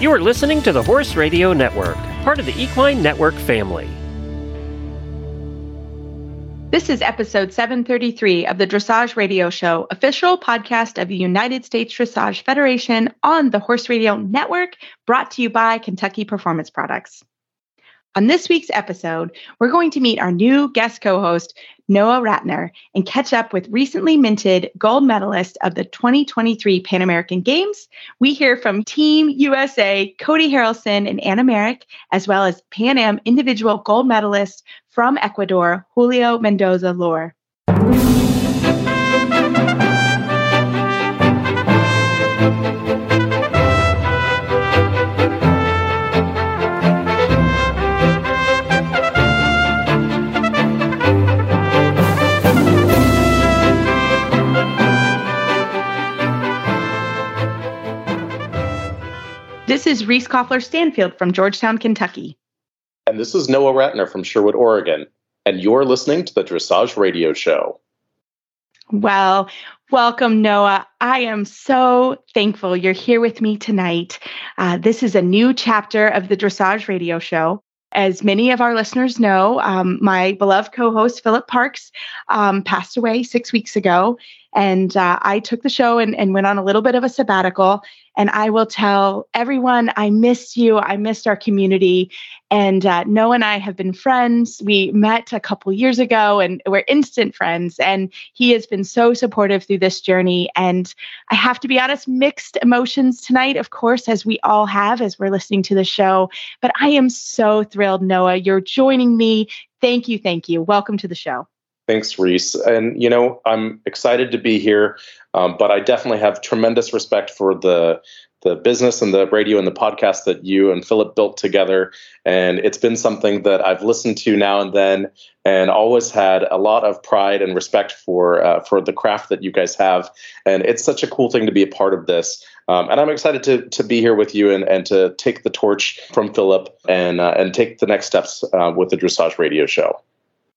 You are listening to the Horse Radio Network, part of the Equine Network family. This is episode 733 of the Dressage Radio Show, official podcast of the United States Dressage Federation on the Horse Radio Network, brought to you by Kentucky Performance Products. On this week's episode, we're going to meet our new guest co host, Noah Rattner, and catch up with recently minted gold medalist of the 2023 Pan American Games. We hear from Team USA, Codi Harrison and Anna Marek, as well as Pan Am individual gold medalist from Ecuador, Julio Mendoza Loor. This is Reese Koffler Stanfield from Georgetown, Kentucky. And this is Noah Rattner from Sherwood, Oregon. And you're listening to the Dressage Radio Show. Well, welcome, Noah. I am so thankful you're here with me tonight. Uh, this is a new chapter of the Dressage Radio Show. As many of our listeners know, um, my beloved co host, Philip Parks, um, passed away six weeks ago. And uh, I took the show and, and went on a little bit of a sabbatical. And I will tell everyone I missed you. I missed our community. And uh, Noah and I have been friends. We met a couple years ago and we're instant friends. And he has been so supportive through this journey. And I have to be honest, mixed emotions tonight, of course, as we all have as we're listening to the show. But I am so thrilled, Noah. You're joining me. Thank you. Thank you. Welcome to the show. Thanks, Reese. And, you know, I'm excited to be here, um, but I definitely have tremendous respect for the the business and the radio and the podcast that you and Philip built together. And it's been something that I've listened to now and then and always had a lot of pride and respect for uh, for the craft that you guys have. And it's such a cool thing to be a part of this. Um, and I'm excited to, to be here with you and, and to take the torch from Philip and, uh, and take the next steps uh, with the Dressage Radio Show.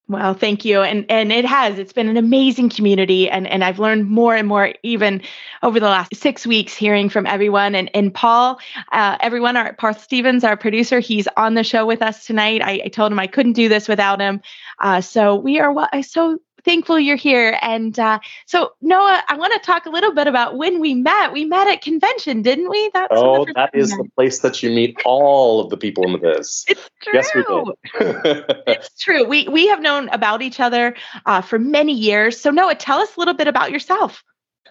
Well, thank you. And and it has. It's been an amazing community and and I've learned more and more even over the last 6 weeks hearing from everyone and and Paul uh, everyone our Paul Stevens our producer he's on the show with us tonight. I, I told him I couldn't do this without him. Uh, so we are so thankful you're here. And uh, so, Noah, I want to talk a little bit about when we met. We met at convention, didn't we? That's oh, that is the place that you meet all of the people in the biz. It's true. Yes, we did. it's true. We we have known about each other uh, for many years. So, Noah, tell us a little bit about yourself.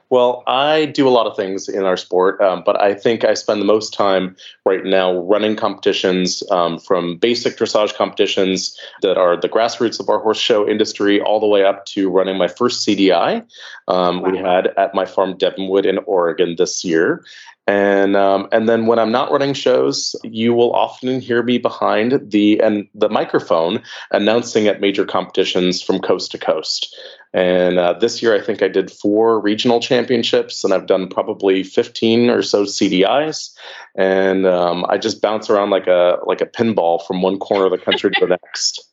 Well, I do a lot of things in our sport, um, but I think I spend the most time right now running competitions um, from basic dressage competitions that are the grassroots of our horse show industry, all the way up to running my first CDI um, wow. we had at my farm Devonwood in Oregon this year. And um, and then when I'm not running shows, you will often hear me behind the and the microphone announcing at major competitions from coast to coast. And uh, this year, I think I did four regional championships, and I've done probably 15 or so CDIs. And um, I just bounce around like a like a pinball from one corner of the country to the next.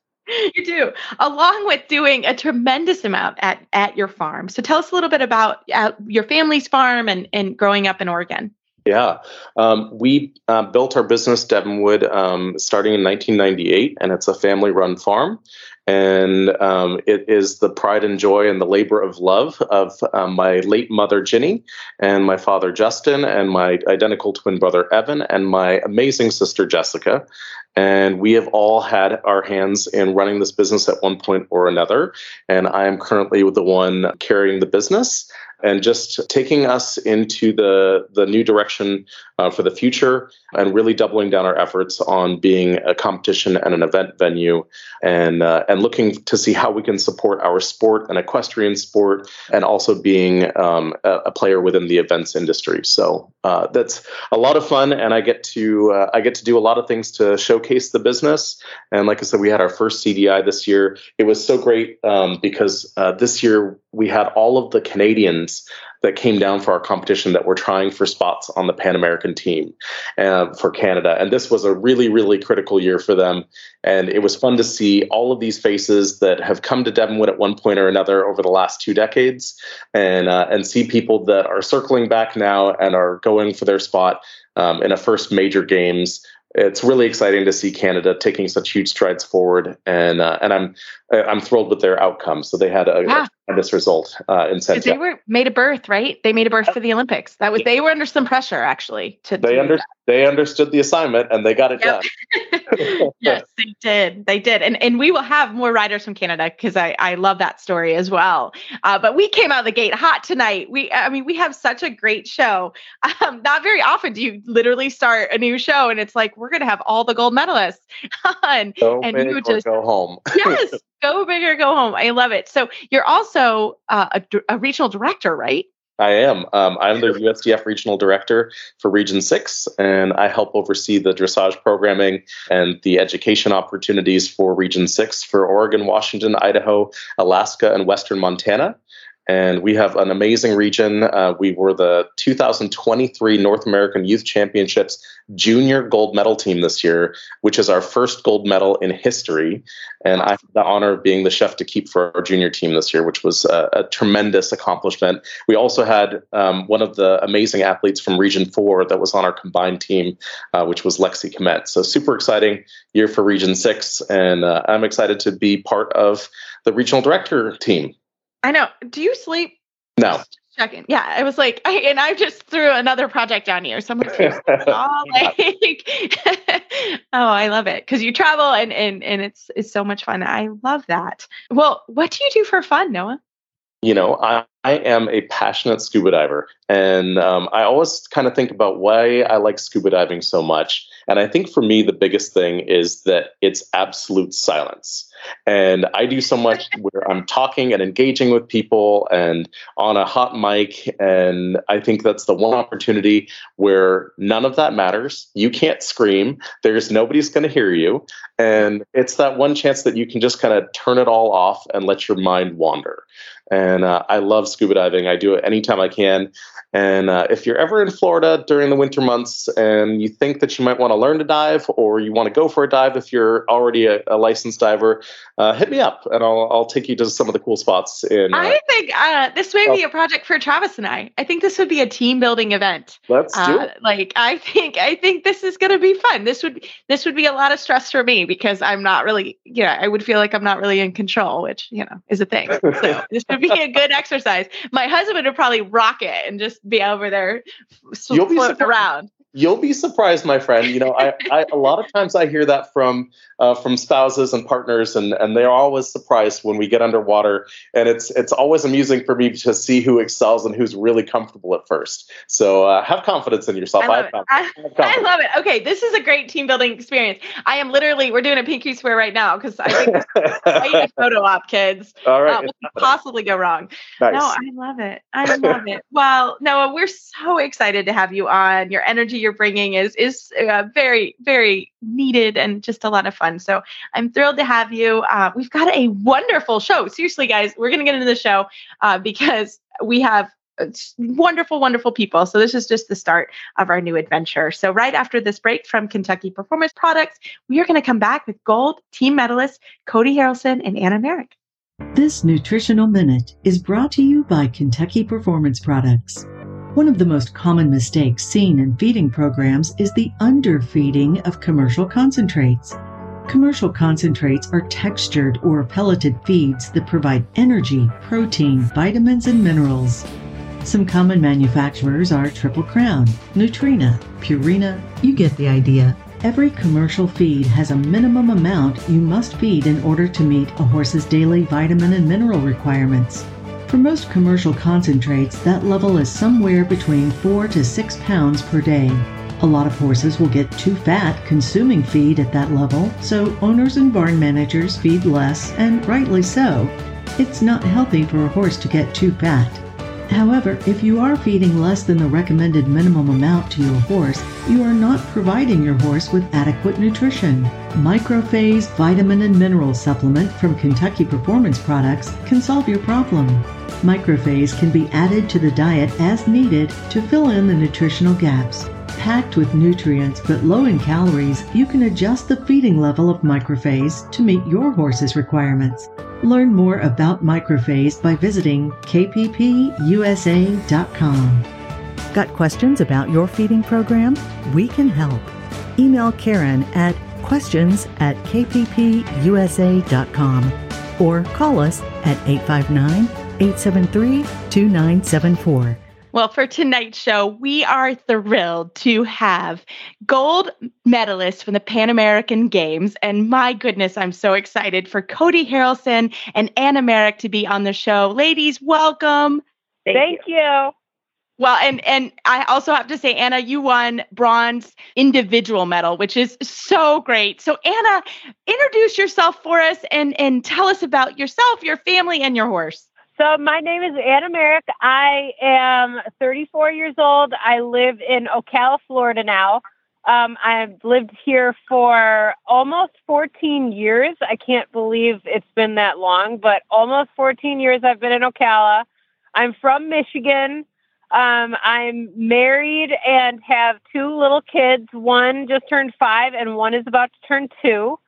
You do, along with doing a tremendous amount at at your farm. So tell us a little bit about uh, your family's farm and and growing up in Oregon. Yeah, um, we uh, built our business Devonwood um, starting in 1998, and it's a family-run farm. And um, it is the pride and joy and the labor of love of um, my late mother Ginny, and my father Justin, and my identical twin brother Evan, and my amazing sister Jessica. And we have all had our hands in running this business at one point or another. And I am currently the one carrying the business and just taking us into the the new direction uh, for the future and really doubling down our efforts on being a competition and an event venue and uh, and looking to see how we can support our sport and equestrian sport and also being um, a, a, player within the events industry so uh, that's a lot of fun and I get to uh, I get to do a lot of things to showcase the business and like I said we had our first CDI this year it was so great um, because uh, this year we had all of the Canadians that came down for our competition that were trying for spots on the Pan American team uh, for Canada. And this was a really, really critical year for them. And it was fun to see all of these faces that have come to Devonwood at one point or another over the last two decades and, uh, and see people that are circling back now and are going for their spot. um, in a first major games it's really exciting to see Canada taking such huge strides forward, and uh, and I'm I'm thrilled with their outcome. So they had a. tremendous result uh, in Santiago. They were made a berth, right? They made a berth for the Olympics. That was they were under some pressure actually. To they under, they understood the assignment and they got it yep. done. yes, they did. They did, and and we will have more riders from Canada because I I love that story as well. Uh, but we came out of the gate hot tonight. We I mean we have such a great show. Um, not very often do you literally start a new show and it's like we're going to have all the gold medalists on. Go and you just go home. yes, go big or go home. I love it. So you're also uh, a, a regional director, right? I am. Um, I'm the USDF regional director for Region 6, and I help oversee the dressage programming and the education opportunities for Region 6 for Oregon, Washington, Idaho, Alaska, and Western Montana and we have an amazing region. Uh, we were the 2023 North American Youth Championships junior gold medal team this year, which is our first gold medal in history. And I have the honor of being the chef d'equipe for our junior team this year, which was a, a tremendous accomplishment. We also had um, one of the amazing athletes from Region 4 that was on our combined team, uh, which was Lexi Komet. So, super exciting year for Region 6. And uh, I'm excited to be part of the regional director team. I know. Do you sleep? No. checking. Yeah, I was like, I, and I just threw another project on you. So I'm oh, like oh, I love it because you travel and and and it's it's so much fun. I love that. Well, what do you do for fun, Noah? You know, I, I am a passionate scuba diver, and um, I always kind of think about why I like scuba diving so much. And I think for me, the biggest thing is that it's absolute silence. And I do so much where I'm talking and engaging with people and on a hot mic. And I think that's the one opportunity where none of that matters. You can't scream, there's nobody's going to hear you. And it's that one chance that you can just kind of turn it all off and let your mind wander. And uh, I love scuba diving. I do it anytime I can. And uh, if you're ever in Florida during the winter months and you think that you might want to learn to dive or you want to go for a dive if you're already a, a licensed diver, uh, hit me up and I'll, I'll take you to some of the cool spots. In, uh, I think uh, this may be a project for Travis and I. I think this would be a team building event. Let's do uh, it. Like I think I think this is going to be fun. This would this would be a lot of stress for me because I'm not really yeah you know, I would feel like I'm not really in control, which you know is a thing. So this would be a good exercise. My husband would probably rock it and just be over there You'll around you'll be surprised, my friend. You know, I, I a lot of times I hear that from uh, from spouses and partners, and and they're always surprised when we get underwater, and it's it's always amusing for me to see who excels and who's really comfortable at first. So uh, have confidence in yourself. I love, I, I, I love it. Okay, this is a great team building experience. I am literally we're doing a pinky swear right now because I think a photo op, kids. All right, uh, what could possibly go wrong? Nice. No, I love it. I love it. Well, Noah, we're so excited to have you on. Your energy you're bringing is is uh, very very needed and just a lot of fun. So I'm thrilled to have you. Uh, we've got a wonderful show. Seriously, guys, we're gonna get into the show uh, because we have uh, wonderful, wonderful people. So this is just the start of our new adventure. So right after this break from Kentucky Performance Products, we are going to come back with gold team medalists Codi Harrison and Anna Marek. This nutritional minute is brought to you by Kentucky Performance Products. One of the most common mistakes seen in feeding programs is the underfeeding of commercial concentrates. Commercial concentrates are textured or pelleted feeds that provide energy, protein, vitamins, and minerals. Some common manufacturers are Triple Crown, Nutrena, Purina, you get the idea. Every commercial feed has a minimum amount you must feed in order to meet a horse's daily vitamin and mineral requirements. For most commercial concentrates, that level is somewhere between 4 to 6 pounds per day. A lot of horses will get too fat consuming feed at that level, so owners and barn managers feed less, and rightly so. It's not healthy for a horse to get too fat. However, if you are feeding less than the recommended minimum amount to your horse, you are not providing your horse with adequate nutrition. Microphase Vitamin and Mineral Supplement from Kentucky Performance Products can solve your problem. Microphase can be added to the diet as needed to fill in the nutritional gaps. Packed with nutrients but low in calories, you can adjust the feeding level of Microphase to meet your horse's requirements. Learn more about Microphase by visiting kppusa.com. Got questions about your feeding program? We can help. Email Karen at questions at kppusa.com or call us at 859 873 2974. Well, for tonight's show, we are thrilled to have gold medalists from the Pan American Games. And my goodness, I'm so excited for Codi Harrison and Anna Marek to be on the show. Ladies, welcome. Thank, Thank you. you. Well, and and I also have to say, Anna, you won bronze individual medal, which is so great. So, Anna, introduce yourself for us and and tell us about yourself, your family, and your horse. So, my name is Anna Marek. I am 34 years old. I live in Ocala, Florida now. Um, I've lived here for almost 14 years. I can't believe it's been that long, but almost 14 years I've been in Ocala. I'm from Michigan. Um, I'm married and have two little kids. One just turned five, and one is about to turn two.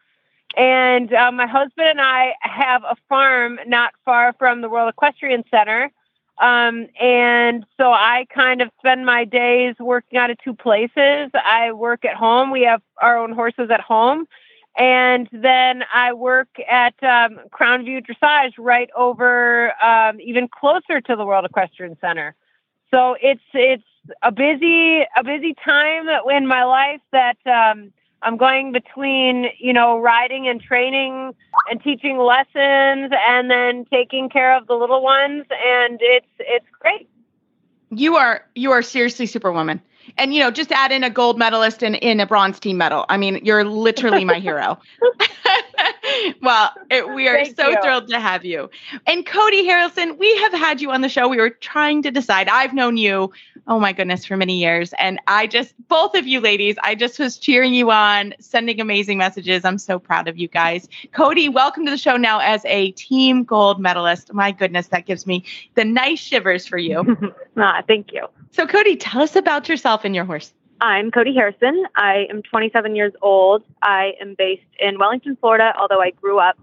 And uh, my husband and I have a farm not far from the World Equestrian Center. Um, and so I kind of spend my days working out of two places. I work at home. We have our own horses at home. And then I work at um, Crown View Dressage right over, um, even closer to the World Equestrian Center. So it's it's a busy a busy time in my life that um, I'm going between you know riding and training and teaching lessons and then taking care of the little ones and it's it's great. You are you are seriously superwoman. And you know, just add in a gold medalist and in a bronze team medal. I mean, you're literally my hero. well, it, we are Thank so you. thrilled to have you. And Codi Harrison, we have had you on the show. We were trying to decide. I've known you, oh my goodness, for many years. And I just, both of you ladies, I just was cheering you on, sending amazing messages. I'm so proud of you guys. Codi, welcome to the show now as a team gold medalist. My goodness, that gives me the nice shivers for you. ah, thank you. So, Codi, tell us about yourself and your horse. I'm Codi Harrison. I am 27 years old. I am based in Wellington, Florida, although I grew up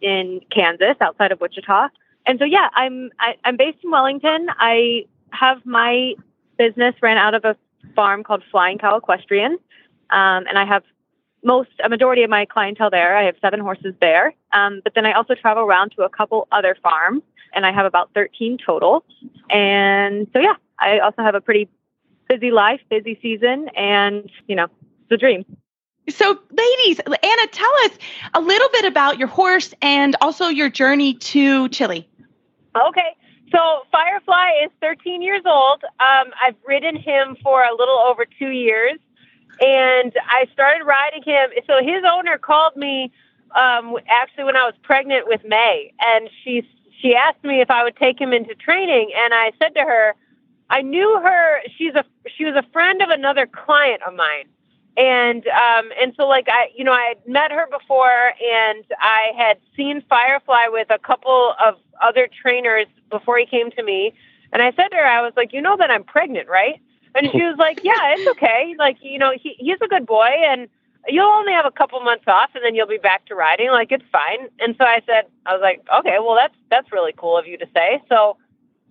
in Kansas, outside of Wichita. And so, yeah, I'm I, am i am based in Wellington. I have my business ran out of a farm called Flying Cow Equestrian, um, and I have most a majority of my clientele there. I have seven horses there, um, but then I also travel around to a couple other farms, and I have about 13 total. And so, yeah, I also have a pretty busy life, busy season, and you know, it's a dream. So, ladies, Anna, tell us a little bit about your horse and also your journey to Chile. Okay. So, Firefly is 13 years old. Um, I've ridden him for a little over two years, and I started riding him. So, his owner called me um, actually when I was pregnant with May, and she she asked me if I would take him into training, and I said to her, I knew her. She's a she was a friend of another client of mine, and um, and so like I you know I had met her before, and I had seen Firefly with a couple of other trainers before he came to me, and I said to her, I was like, you know that I'm pregnant, right? And she was like, yeah, it's okay. Like you know he he's a good boy, and you'll only have a couple months off, and then you'll be back to riding. Like it's fine. And so I said, I was like, okay, well that's that's really cool of you to say. So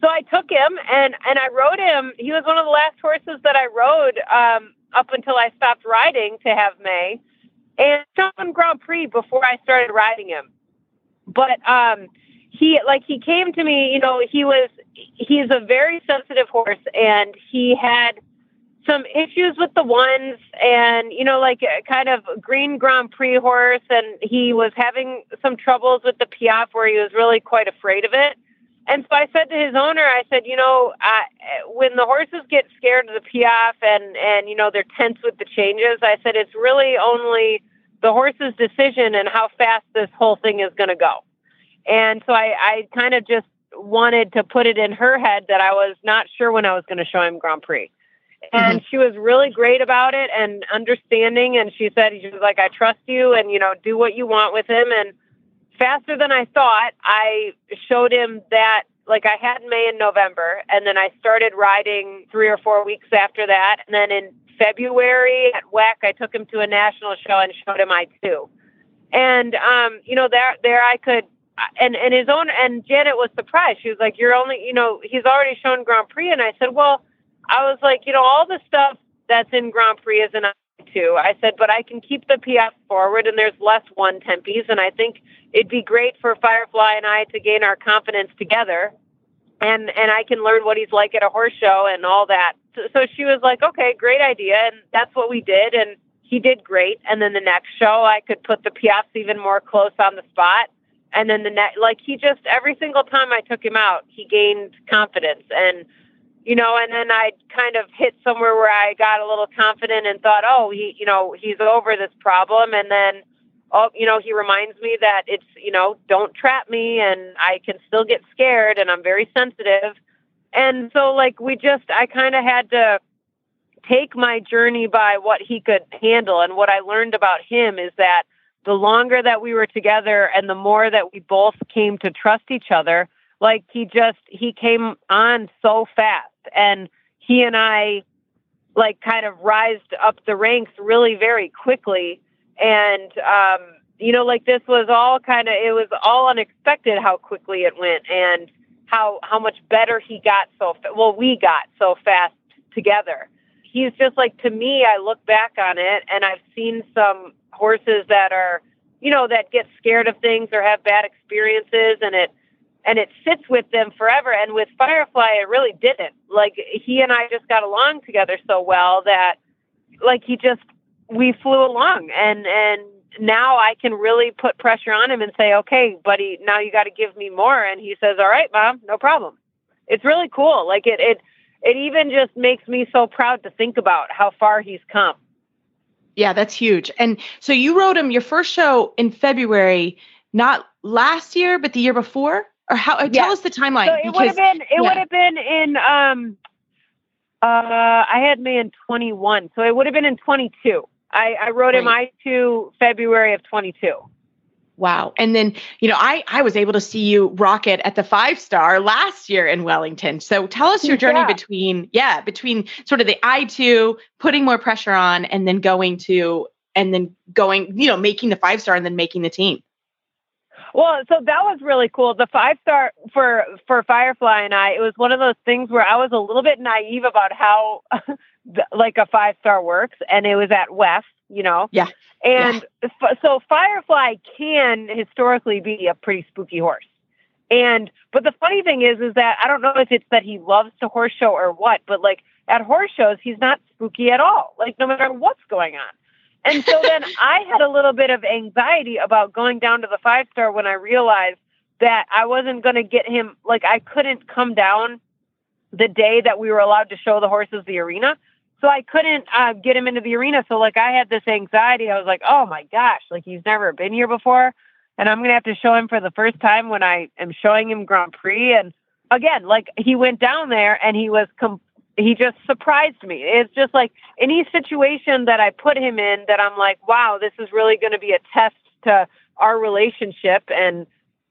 so I took him and and I rode him. He was one of the last horses that I rode um, up until I stopped riding to have May, and won Grand Prix before I started riding him. But um, he like he came to me. You know, he was he's a very sensitive horse, and he had some issues with the ones and you know like kind of green grand prix horse and he was having some troubles with the piaffe where he was really quite afraid of it and so I said to his owner, I said, you know, I, when the horses get scared of the piaffe and and you know they're tense with the changes, I said it's really only the horse's decision and how fast this whole thing is going to go. And so I, I kind of just wanted to put it in her head that I was not sure when I was going to show him Grand Prix. And mm-hmm. she was really great about it and understanding. And she said, she was like, I trust you and, you know, do what you want with him. And faster than I thought. I showed him that like I had May in November, and then I started riding three or four weeks after that. And then in February at WEC, I took him to a national show and showed him I too. And um, you know, there there I could and and his own and Janet was surprised. She was like, "You're only, you know, he's already shown Grand Prix." And I said, "Well, I was like, you know, all the stuff that's in Grand Prix is in too. I said, but I can keep the piaffe forward and there's less one tempies. And I think it'd be great for Firefly and I to gain our confidence together. And, and I can learn what he's like at a horse show and all that. So, so she was like, okay, great idea. And that's what we did. And he did great. And then the next show, I could put the piaffes even more close on the spot. And then the next, like he just, every single time I took him out, he gained confidence. And you know, and then I kind of hit somewhere where I got a little confident and thought, oh, he, you know, he's over this problem. And then, oh, you know, he reminds me that it's, you know, don't trap me and I can still get scared and I'm very sensitive. And so, like, we just, I kind of had to take my journey by what he could handle. And what I learned about him is that the longer that we were together and the more that we both came to trust each other, like he just, he came on so fast and he and I like kind of rised up the ranks really very quickly. And, um, you know, like this was all kind of, it was all unexpected how quickly it went and how, how much better he got so, fa- well, we got so fast together. He's just like, to me, I look back on it and I've seen some horses that are, you know, that get scared of things or have bad experiences and it, and it sits with them forever. And with Firefly, it really didn't. Like he and I just got along together so well that, like he just we flew along, and and now I can really put pressure on him and say, okay, buddy, now you got to give me more. And he says, all right, mom, no problem. It's really cool. Like it it it even just makes me so proud to think about how far he's come. Yeah, that's huge. And so you wrote him your first show in February, not last year, but the year before or how uh, tell us the timeline so it would have been it yeah. would have been in um uh i had me in 21 so it would have been in 22 i i wrote right. him i to february of 22 wow and then you know i i was able to see you rocket at the five star last year in wellington so tell us your journey yeah. between yeah between sort of the i2 putting more pressure on and then going to and then going you know making the five star and then making the team well, so that was really cool. The five star for for Firefly and I, it was one of those things where I was a little bit naive about how like a five star works, and it was at West, you know. Yeah. And yeah. F- so Firefly can historically be a pretty spooky horse. And but the funny thing is, is that I don't know if it's that he loves to horse show or what, but like at horse shows, he's not spooky at all. Like no matter what's going on. And so then I had a little bit of anxiety about going down to the five star when I realized that I wasn't going to get him, like, I couldn't come down the day that we were allowed to show the horses the arena. So I couldn't uh, get him into the arena. So, like, I had this anxiety. I was like, oh my gosh, like, he's never been here before. And I'm going to have to show him for the first time when I am showing him Grand Prix. And again, like, he went down there and he was com- he just surprised me. It's just like any situation that I put him in that I'm like, wow, this is really going to be a test to our relationship and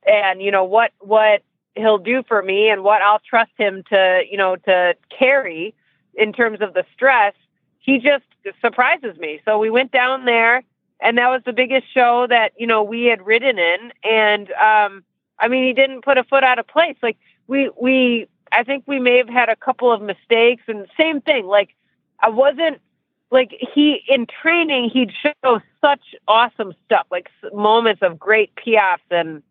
and you know what what he'll do for me and what I'll trust him to, you know, to carry in terms of the stress. He just surprises me. So we went down there and that was the biggest show that, you know, we had ridden in and um I mean, he didn't put a foot out of place. Like we we I think we may have had a couple of mistakes and same thing. Like I wasn't like he in training he'd show such awesome stuff, like moments of great piafs and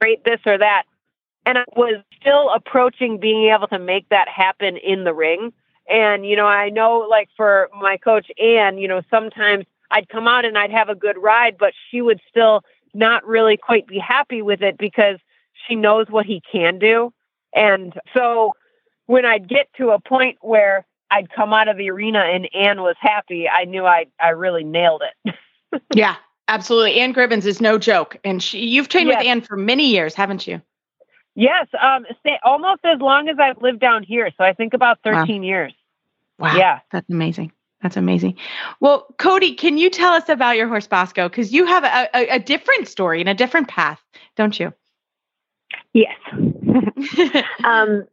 great this or that. And I was still approaching being able to make that happen in the ring. And, you know, I know like for my coach Anne, you know, sometimes I'd come out and I'd have a good ride, but she would still not really quite be happy with it because she knows what he can do. And so when I'd get to a point where I'd come out of the arena and Anne was happy, I knew I I really nailed it. yeah, absolutely. Anne Gribbons is no joke, and she you've trained yes. with Anne for many years, haven't you? Yes, um, almost as long as I've lived down here. So I think about thirteen wow. years. Wow, yeah, that's amazing. That's amazing. Well, Codi, can you tell us about your horse Bosco? Because you have a, a, a different story and a different path, don't you? Yes. um,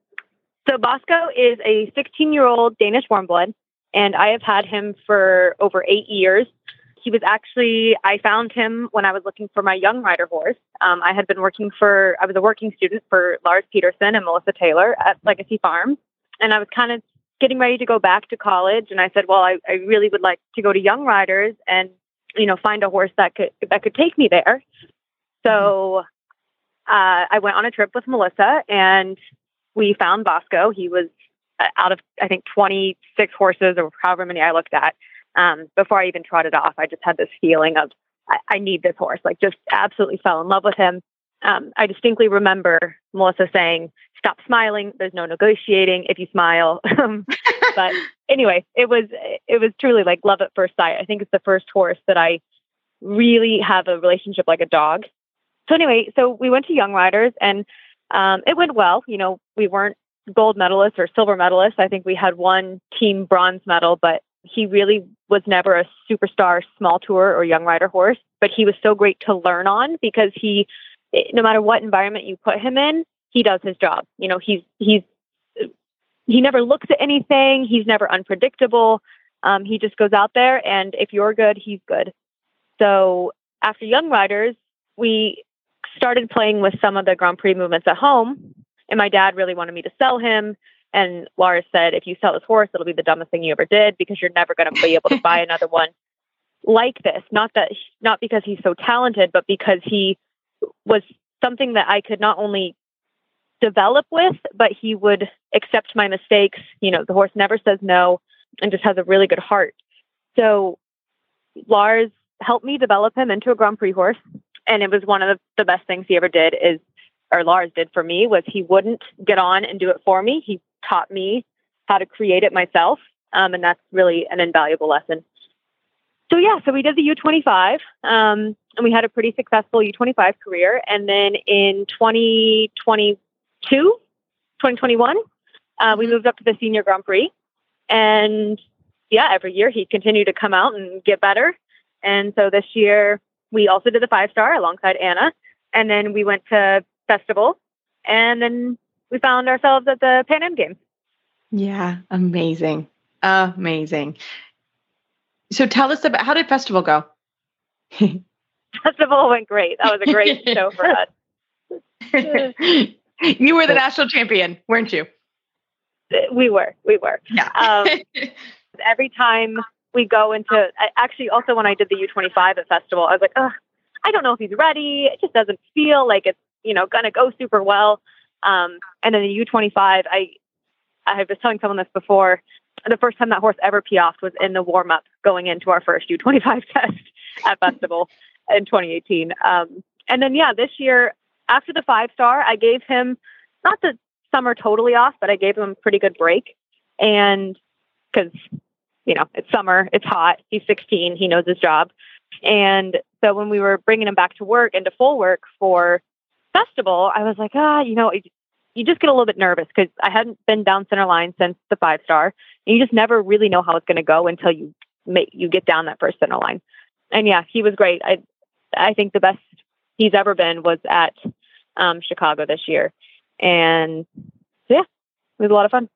so Bosco is a 16 year old Danish warmblood, and I have had him for over eight years. He was actually, I found him when I was looking for my young rider horse. Um, I had been working for, I was a working student for Lars Petersen and Melissa Taylor at Legacy Farm. And I was kind of getting ready to go back to college, and I said, well, I, I really would like to go to Young Riders and you know find a horse that could that could take me there. So uh, I went on a trip with Melissa, and we found Bosco. He was uh, out of I think 26 horses or however many I looked at. Um, before I even trotted off, I just had this feeling of I, I need this horse. Like just absolutely fell in love with him. Um, I distinctly remember Melissa saying, "Stop smiling. There's no negotiating if you smile." But anyway, it was it was truly like love at first sight. I think it's the first horse that I really have a relationship like a dog. So anyway, so we went to Young Riders and um, it went well. You know, we weren't gold medalists or silver medalists. I think we had one team bronze medal, but he really was never a superstar small tour or young rider horse. But he was so great to learn on because he, no matter what environment you put him in, he does his job. You know, he's he's he never looks at anything. He's never unpredictable. Um, he just goes out there, and if you're good, he's good. So after Young Riders, we started playing with some of the Grand Prix movements at home, and my dad really wanted me to sell him. And Lars said, if you sell this horse, it'll be the dumbest thing you ever did because you're never going to be able to buy another one like this. Not that, not because he's so talented, but because he was something that I could not only develop with, but he would accept my mistakes. You know, the horse never says no and just has a really good heart. So Lars helped me develop him into a Grand Prix horse. And it was one of the, the best things he ever did is, or Lars did for me was he wouldn't get on and do it for me. He taught me how to create it myself. Um, and that's really an invaluable lesson. So yeah, so we did the U25, um, and we had a pretty successful U25 career. And then in 2022, 2021, uh, we mm-hmm. moved up to the Senior Grand Prix. And yeah, every year he continued to come out and get better. And so this year we also did the five star alongside Anna. And then we went to festival. And then we found ourselves at the Pan Am Games. Yeah, amazing. Amazing. So tell us about how did festival go? festival went great. That was a great show for us. you were the national champion, weren't you? We were. We were. Yeah. um, every time we go into, actually, also when I did the U25 at festival, I was like, oh, I don't know if he's ready. It just doesn't feel like it's you know to go super well. Um, and then the U25, I I was telling someone this before. The first time that horse ever piafed was in the warm up going into our first U25 test at festival in 2018. Um, and then yeah, this year after the five star, I gave him not the summer totally off, but I gave him a pretty good break. And because you know it's summer, it's hot. He's 16, he knows his job. And so when we were bringing him back to work and to full work for festival, I was like, ah, you know, you just get a little bit nervous because I hadn't been down center line since the five star, and you just never really know how it's going to go until you make you get down that first center line. And yeah, he was great. I I think the best he's ever been was at um, Chicago this year, and yeah, it was a lot of fun.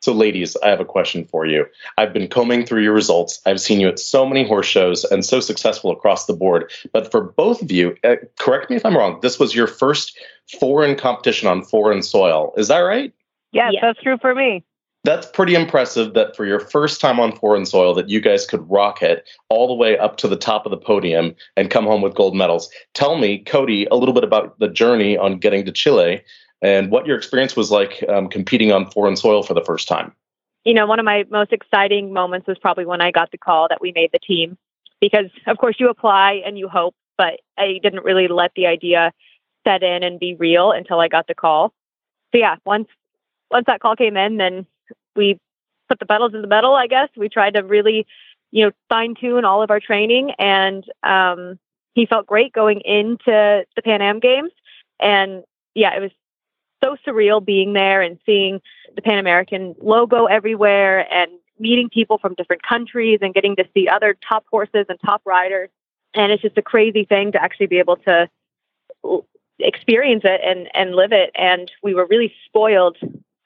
So, ladies, I have a question for you. I've been combing through your results. I've seen you at so many horse shows and so successful across the board. But for both of you, uh, correct me if I'm wrong, this was your first foreign competition on foreign soil. Is that right? Yes, yes. that's true for me. That's pretty impressive that for your first time on foreign soil that you guys could rock it all the way up to the top of the podium and come home with gold medals. Tell me, Codi, a little bit about the journey on getting to Chile and what your experience was like um, competing on foreign soil for the first time. You know, one of my most exciting moments was probably when I got the call that we made the team, because of course you apply and you hope, but I didn't really let the idea set in and be real until I got the call. So yeah, once once that call came in, then we put the pedals in the metal. I guess we tried to really, you know, fine tune all of our training, and um, he felt great going into the Pan Am Games. And yeah, it was so surreal being there and seeing the Pan American logo everywhere and meeting people from different countries and getting to see other top horses and top riders. And it's just a crazy thing to actually be able to experience it and, and live it. And we were really spoiled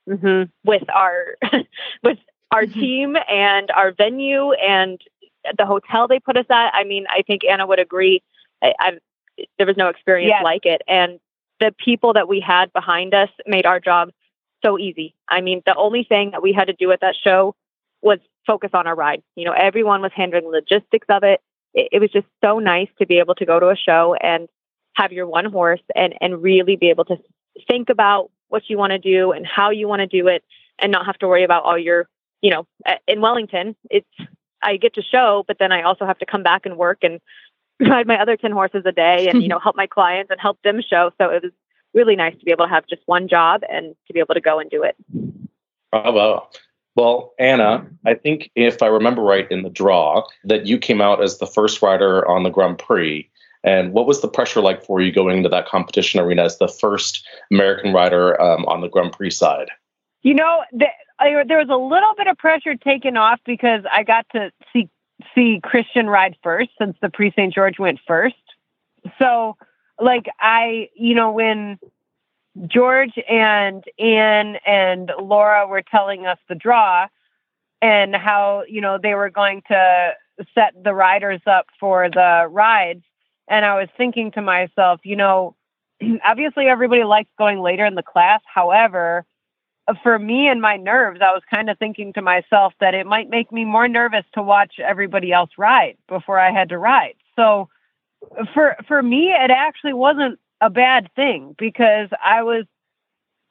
mm-hmm. with our with our mm-hmm. team and our venue and the hotel they put us at. I mean, I think Anna would agree. I, I've, there was no experience yes. like it. And the people that we had behind us made our job so easy. I mean, the only thing that we had to do at that show was focus on our ride. You know, everyone was handling logistics of it. it. It was just so nice to be able to go to a show and have your one horse and and really be able to think about what you want to do and how you want to do it and not have to worry about all your, you know, in Wellington, it's I get to show, but then I also have to come back and work and ride my other 10 horses a day and, you know, help my clients and help them show. So it was really nice to be able to have just one job and to be able to go and do it. Bravo. Well, Anna, I think if I remember right in the draw, that you came out as the first rider on the Grand Prix. And what was the pressure like for you going into that competition arena as the first American rider um, on the Grand Prix side? You know, the, I, there was a little bit of pressure taken off because I got to see see Christian ride first since the Prix St. Georges went first. So, like I, you know, when George and Anne and Laura were telling us the draw and how, you know, they were going to set the riders up for the rides. And I was thinking to myself, you know, obviously everybody likes going later in the class. However, Uh, for me and my nerves, I was kind of thinking to myself that it might make me more nervous to watch everybody else ride before I had to ride. So uh, for for me, it actually wasn't a bad thing because I was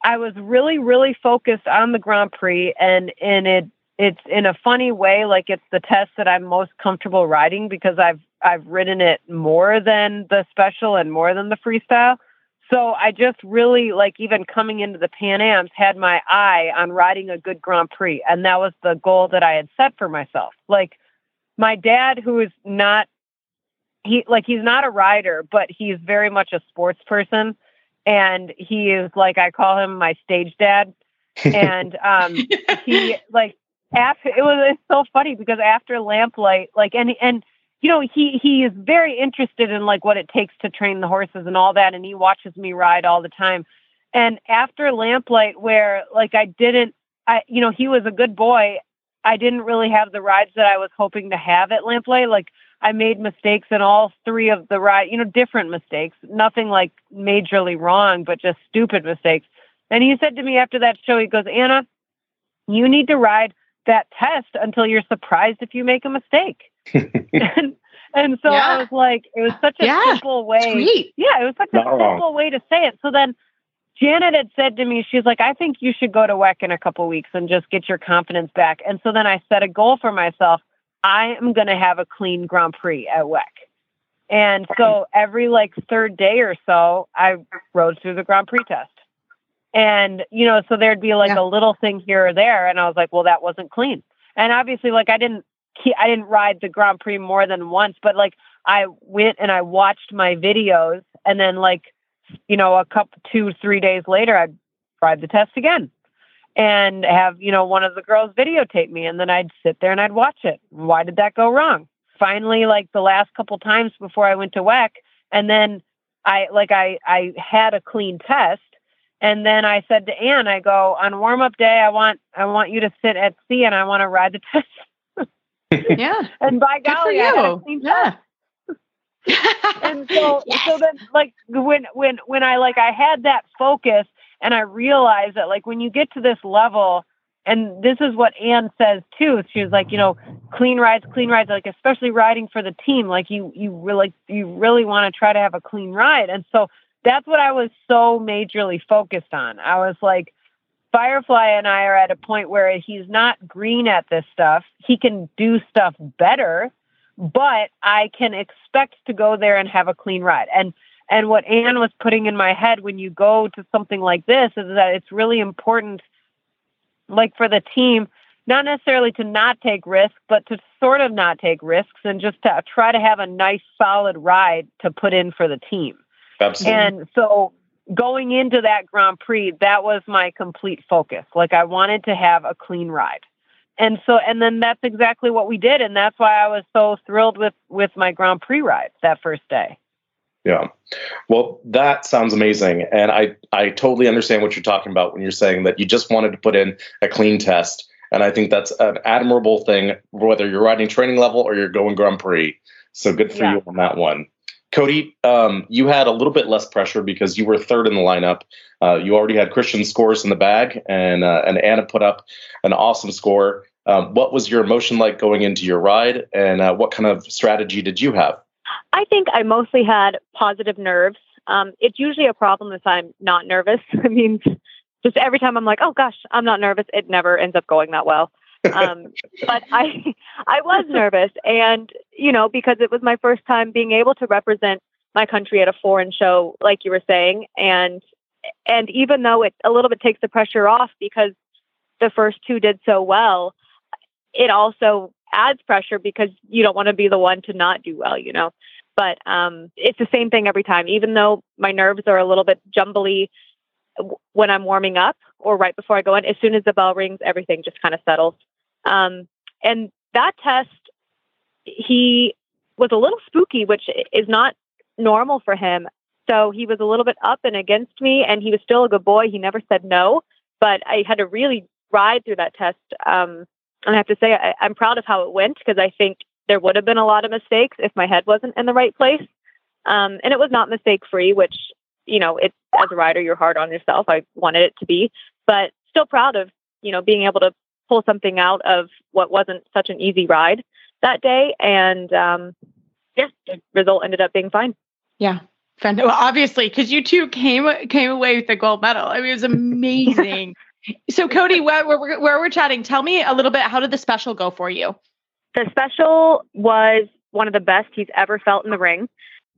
I was really really focused on the Grand Prix and and it it's in a funny way like it's the test that I'm most comfortable riding because I've I've ridden it more than the special and more than the freestyle. So I just really like even coming into the Pan Am's had my eye on riding a good Grand Prix and that was the goal that I had set for myself. Like my dad who is not he like he's not a rider, but he's very much a sports person, and he is like I call him my stage dad, and um, he like after it was it's so funny because after Lamplight, like and and you know he he is very interested in like what it takes to train the horses and all that, and he watches me ride all the time. And after Lamplight, where like I didn't, I you know he was a good boy. I didn't really have the rides that I was hoping to have at Lamplight. Like I made mistakes in all three of the ride, you know, different mistakes, nothing like majorly wrong, but just stupid mistakes. And he said to me after that show, he goes, Anna, you need to ride that test until you're surprised if you make a mistake. and, and so yeah. I was like, it was such a yeah. simple way. Sweet. Yeah, it was such Not a wrong. simple way to say it. So then Janet had said to me, she's like, I think you should go to WEC in a couple weeks and just get your confidence back. And so then I set a goal for myself. I am going to have a clean Grand Prix at WEC. And so every like third day or so, I rode through the Grand Prix test. And, you know, so there'd be like yeah. a little thing here or there. And I was like, well, that wasn't clean. And obviously, like, I didn't, I didn't ride the Grand Prix more than once, but like, I went and I watched my videos. And then, like, you know, a couple, two, three days later, I'd ride the test again and have, you know, one of the girls videotape me and then I'd sit there and I'd watch it. Why did that go wrong? Finally, like the last couple times before I went to WEC, and then I like I I had a clean test and then I said to Anne, I go, on warm up day, I want I want you to sit at C and I want to ride the test. Yeah. And by golly, I had a clean yeah. and so yes. so then like when when when I like I had that focus and I realized that like when you get to this level, and this is what Anne says too. She was like, you know, clean rides, clean rides, like especially riding for the team. Like you, you really, you really want to try to have a clean ride. And so that's what I was so majorly focused on. I was like, Firefly and I are at a point where he's not green at this stuff. He can do stuff better, but I can expect to go there and have a clean ride. And and what Anne was putting in my head when you go to something like this is that it's really important, like for the team, not necessarily to not take risks, but to sort of not take risks and just to try to have a nice, solid ride to put in for the team. Absolutely. And so going into that Grand Prix, that was my complete focus. Like I wanted to have a clean ride. And so and then that's exactly what we did and that's why I was so thrilled with with my Grand Prix ride that first day. Yeah. Well, that sounds amazing. And I, I totally understand what you're talking about when you're saying that you just wanted to put in a clean test. And I think that's an admirable thing, whether you're riding training level or you're going Grand Prix. So good for yeah. you on that one. Codi, um, you had a little bit less pressure because you were third in the lineup. Uh, you already had Christian scores in the bag, and uh, and Anna put up an awesome score. Um, what was your emotion like going into your ride, and uh, what kind of strategy did you have? I think I mostly had positive nerves. Um, it's usually a problem if I'm not nervous. I mean, just every time I'm like, oh gosh, I'm not nervous, it never ends up going that well. Um, but I, I was nervous, and you know, because it was my first time being able to represent my country at a foreign show, like you were saying, and and even though it a little bit takes the pressure off because the first two did so well, it also adds pressure because you don't want to be the one to not do well, you know. But um, it's the same thing every time. Even though my nerves are a little bit jumbly when I'm warming up or right before I go in, as soon as the bell rings, everything just kind of settles. Um, and that test, he was a little spooky, which is not normal for him. So he was a little bit up and against me, and he was still a good boy. He never said no, but I had to really ride through that test. Um, and I have to say, I, I'm proud of how it went because I think there would have been a lot of mistakes if my head wasn't in the right place. Um, and it was not mistake free, which, you know, it's as a rider, you're hard on yourself. I wanted it to be, but still proud of, you know, being able to pull something out of what wasn't such an easy ride that day. And um, yeah, the result ended up being fine. Yeah. Well, obviously, because you two came came away with the gold medal. I mean, it was amazing. so, Codi, where, where, where we're chatting, tell me a little bit. How did the special go for you? The special was one of the best he's ever felt in the ring.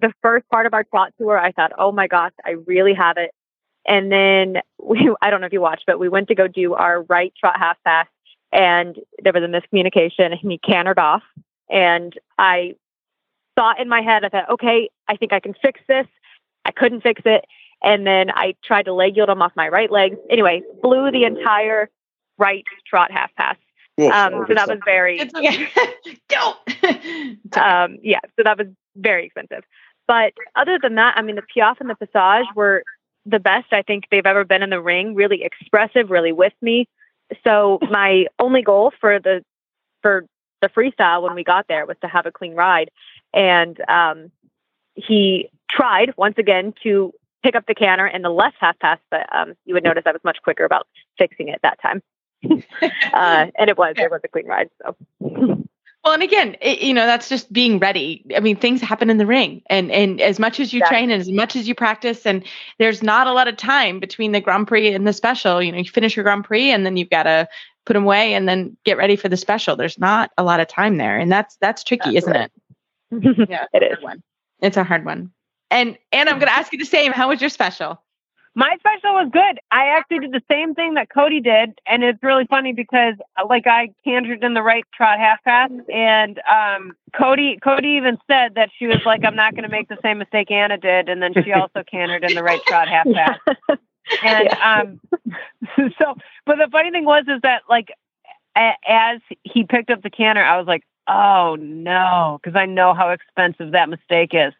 The first part of our trot tour, I thought, oh my gosh, I really have it. And then we, I don't know if you watched, but we went to go do our right trot half pass and there was a miscommunication and he cantered off. And I thought in my head, I thought, okay, I think I can fix this. I couldn't fix it. And then I tried to leg yield him off my right leg. Anyway, blew the entire right trot half pass. Um, so that was very okay. don't. um, yeah, so that was very expensive. But other than that, I mean, the piaffe and the passage were the best I think they've ever been in the ring. Really expressive, really with me. So my only goal for the for the freestyle when we got there was to have a clean ride, and um, he tried once again to pick up the canter in the left half pass, but um, you would notice I was much quicker about fixing it that time. uh, and it was, it was a clean ride. So. Well, and again, it, you know, that's just being ready. I mean, things happen in the ring, and and as much as you exactly. train and as much as you practice, and there's not a lot of time between the Grand Prix and the special. You know, you finish your Grand Prix, and then you've got to put them away, and then get ready for the special. There's not a lot of time there, and that's that's tricky, that's isn't right. it? yeah, it is one. It's a hard one. And and I'm going to ask you the same. How was your special? My special was good. I actually did the same thing that Codi did, and it's really funny because uh, like I cantered in the right trot half pass, and um, Codi Codi even said that she was like, "I'm not going to make the same mistake Anna did," and then she also cantered in the right trot half pass. And um, so, but the funny thing was is that like a- as he picked up the canter, I was like, "Oh no," because I know how expensive that mistake is.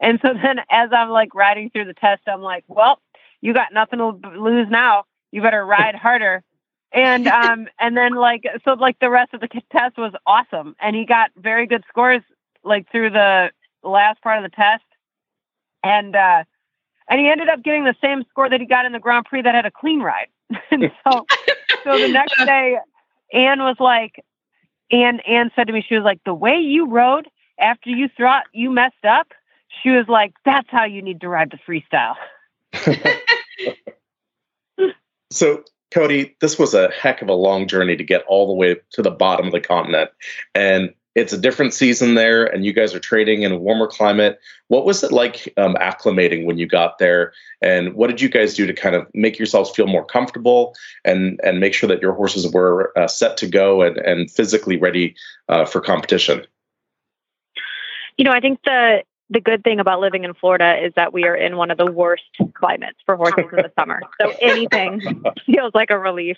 And so then as I'm like riding through the test, I'm like, "Well." You got nothing to lose now. You better ride harder. And um and then like so like the rest of the test was awesome, and he got very good scores like through the last part of the test, and uh and he ended up getting the same score that he got in the Grand Prix that had a clean ride. and so so the next day, Anne was like, Anne Anne said to me, she was like, the way you rode after you thought you messed up, she was like, that's how you need to ride the freestyle. So, Codi, this was a heck of a long journey to get all the way to the bottom of the continent. And it's a different season there, and you guys are trading in a warmer climate. What was it like um, acclimating when you got there? And what did you guys do to kind of make yourselves feel more comfortable and, and make sure that your horses were uh, set to go and, and physically ready uh, for competition? You know, I think the the good thing about living in Florida is that we are in one of the worst climates for horses in the summer. So anything feels like a relief.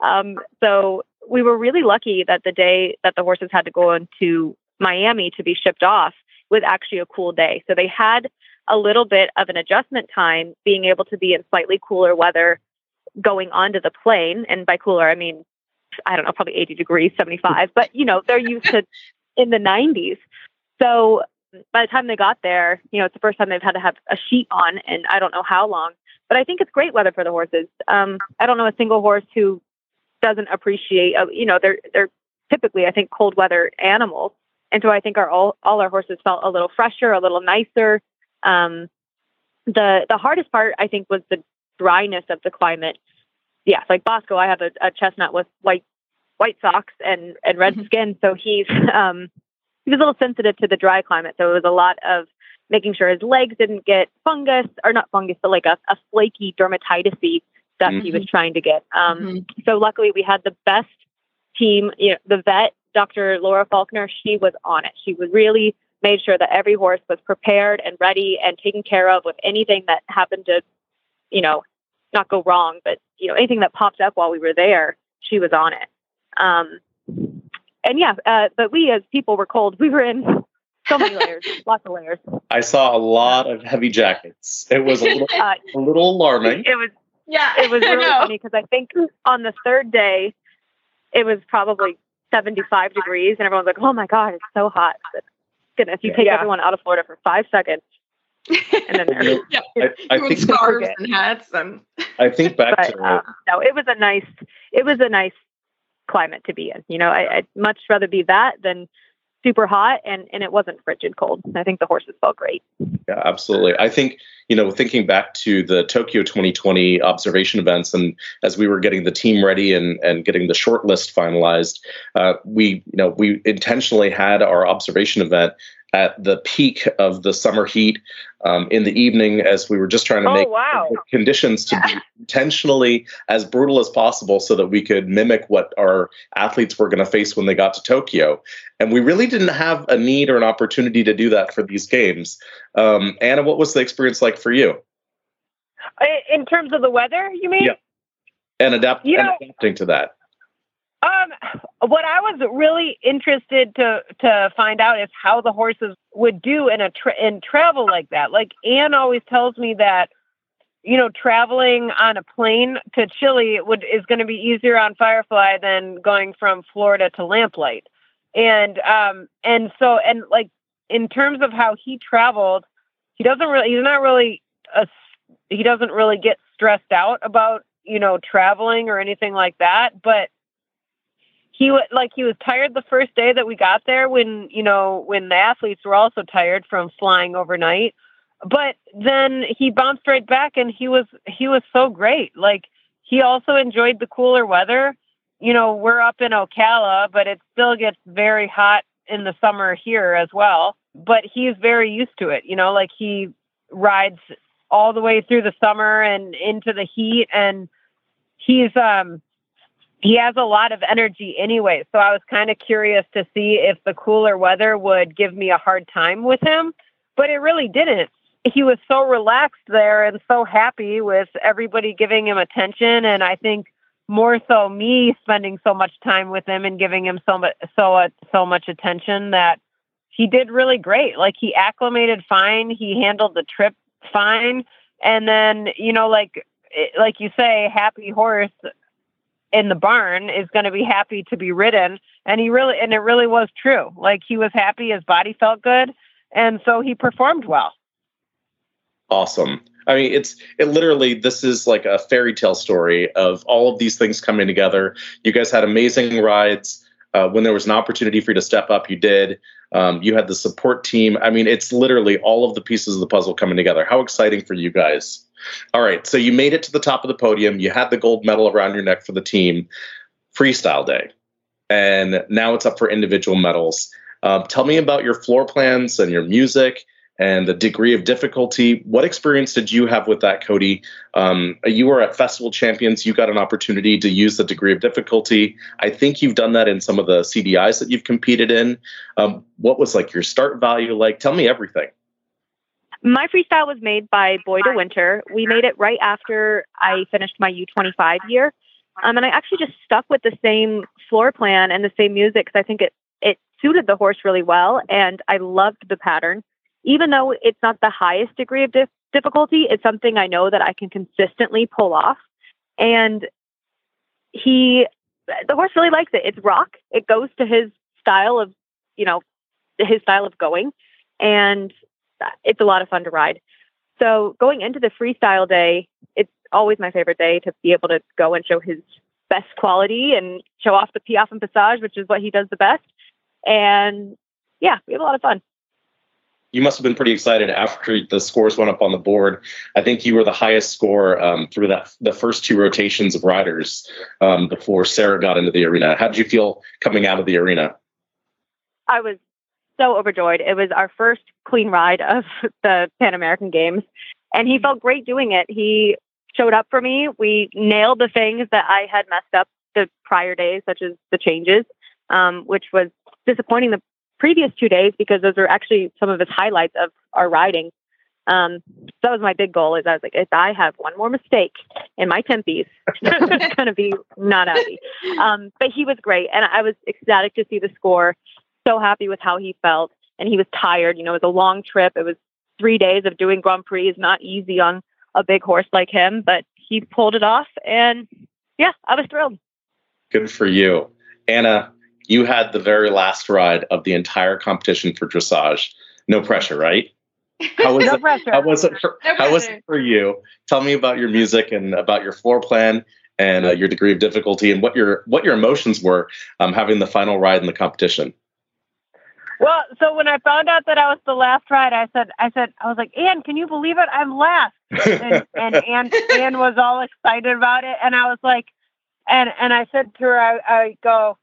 Um, so we were really lucky that the day that the horses had to go into Miami to be shipped off was actually a cool day. So they had a little bit of an adjustment time being able to be in slightly cooler weather going onto the plane. And by cooler, I mean, I don't know, probably 80 degrees, 75, but you know, they're used to in the 90s. So by the time they got there, you know, it's the first time they've had to have a sheet on, and I don't know how long. But I think it's great weather for the horses. Um, I don't know a single horse who doesn't appreciate. Uh, you know, they're they're typically, I think, cold weather animals, and so I think our all all our horses felt a little fresher, a little nicer. Um, the the hardest part, I think, was the dryness of the climate. Yes, like Bosco, I have a, a chestnut with white white socks and and red mm-hmm. skin, so he's um, he was a little sensitive to the dry climate. So it was a lot of making sure his legs didn't get fungus or not fungus, but like a, a flaky dermatitis stuff mm-hmm. he was mm-hmm. trying to get. Um, mm-hmm. So luckily we had the best team, you know, the vet, Dr. Laura Faulkner, she was on it. She was really made sure that every horse was prepared and ready and taken care of with anything that happened to, you know, not go wrong, but you know, anything that popped up while we were there, she was on it. Um, and yeah, uh, but we as people were cold. We were in so many layers, lots of layers. I saw a lot of heavy jackets. It was a little, uh, a little alarming. It was, yeah, it was really funny because I think on the third day, it was probably 75 degrees, and everyone's like, "Oh my god, it's so hot." But goodness, you take yeah. everyone out of Florida for five seconds, and then they're yeah, I, I think scarves and hats and. I think back but, to um, no, it was a nice, it was a nice climate to be in. You know, I, would much rather be that than super hot and, and it wasn't frigid cold. I think the horses felt great. Yeah, absolutely. I think, you know, thinking back to the Tokyo 2020 observation events and as we were getting the team ready and, and getting the short list finalized, uh, we, you know, we intentionally had our observation event at the peak of the summer heat um, in the evening as we were just trying to oh, make wow. conditions to be intentionally as brutal as possible so that we could mimic what our athletes were going to face when they got to Tokyo. And we really didn't have a need or an opportunity to do that for these games. Um, Anna, what was the experience like for you? In terms of the weather, you mean? Yeah. And, adapt- you know, and adapting to that. Um, what I was really interested to to find out is how the horses would do in a tra- in travel like that. Like Anne always tells me that you know traveling on a plane to Chile would is going to be easier on Firefly than going from Florida to Lamplight. And um and so and like in terms of how he traveled, he doesn't really he's not really a he doesn't really get stressed out about you know traveling or anything like that, but he was like he was tired the first day that we got there when you know when the athletes were also tired from flying overnight. But then he bounced right back and he was he was so great. Like he also enjoyed the cooler weather. You know we're up in ocala but it still gets very hot in the summer here as well. But he's very used to it you know like he rides all the way through the summer and into the heat and he's um he has a lot of energy anyway. So I was kind of curious to see if the cooler weather would give me a hard time with him, but it really didn't. He was so relaxed there and so happy with everybody giving him attention. And I think more so me spending so much time with him and giving him so much, so, uh, so much attention that he did really great. Like he acclimated fine. He handled the trip fine. And then, you know, like, like you say, happy horse in the barn is going to be happy to be ridden. And he really and it really was true. Like he was happy his body felt good and so he performed well. Awesome. I mean it's it literally this is like a fairy tale story of all of these things coming together. You guys had amazing rides. Uh, when there was an opportunity for you to step up you did um, you had the support team i mean it's literally all of the pieces of the puzzle coming together how exciting for you guys all right, so you made it to the top of the podium. You had the gold medal around your neck for the team. Freestyle day, and now it's up for individual medals. Um, tell me about your floor plans and your music and the degree of difficulty. What experience did you have with that, Codi? Um, you were at Festival Champions. You got an opportunity to use the degree of difficulty. I think you've done that in some of the CDIs that you've competed in. Um, what was like your start value like? Tell me everything. My freestyle was made by Boy de Winter. We made it right after I finished my U25 year. Um, and I actually just stuck with the same floor plan and the same music because I think it, it suited the horse really well. And I loved the pattern. Even though it's not the highest degree of dif- difficulty, it's something I know that I can consistently pull off. And he, the horse really likes it. It's rock. It goes to his style of, you know, his style of going and it's a lot of fun to ride. So going into the freestyle day, it's always my favorite day to be able to go and show his best quality and show off the piaffe and passage, which is what he does the best. And yeah, we have a lot of fun. You must have been pretty excited after the scores went up on the board. I think you were the highest score um, through that the first two rotations of riders um, before Sarah got into the arena. How did you feel coming out of the arena? I was so overjoyed. It was our first clean ride of the Pan American Games, and he felt great doing it. He showed up for me. We nailed the things that I had messed up the prior days, such as the changes, um, which was disappointing the previous two days because those are actually some of his highlights of our riding. Um, so that was my big goal. Is I was like, if I have one more mistake in my tempies, it's going to be not happy. Um, but he was great, and I was ecstatic to see the score. So happy with how he felt, and he was tired. You know, it was a long trip. It was three days of doing Grand Prix. Is not easy on a big horse like him, but he pulled it off, and yeah, I was thrilled. Good for you, Anna you had the very last ride of the entire competition for dressage. No pressure, right? How was no it? Pressure. How was it for no How was it for you? Tell me about your music and about your floor plan and uh, your degree of difficulty and what your what your emotions were um, having the final ride in the competition. Well, so when I found out that I was the last ride, I said, I said, I was like, Anne, can you believe it? I'm last. And, and Anne, Anne was all excited about it. And I was like, and, and I said to her, I, I go,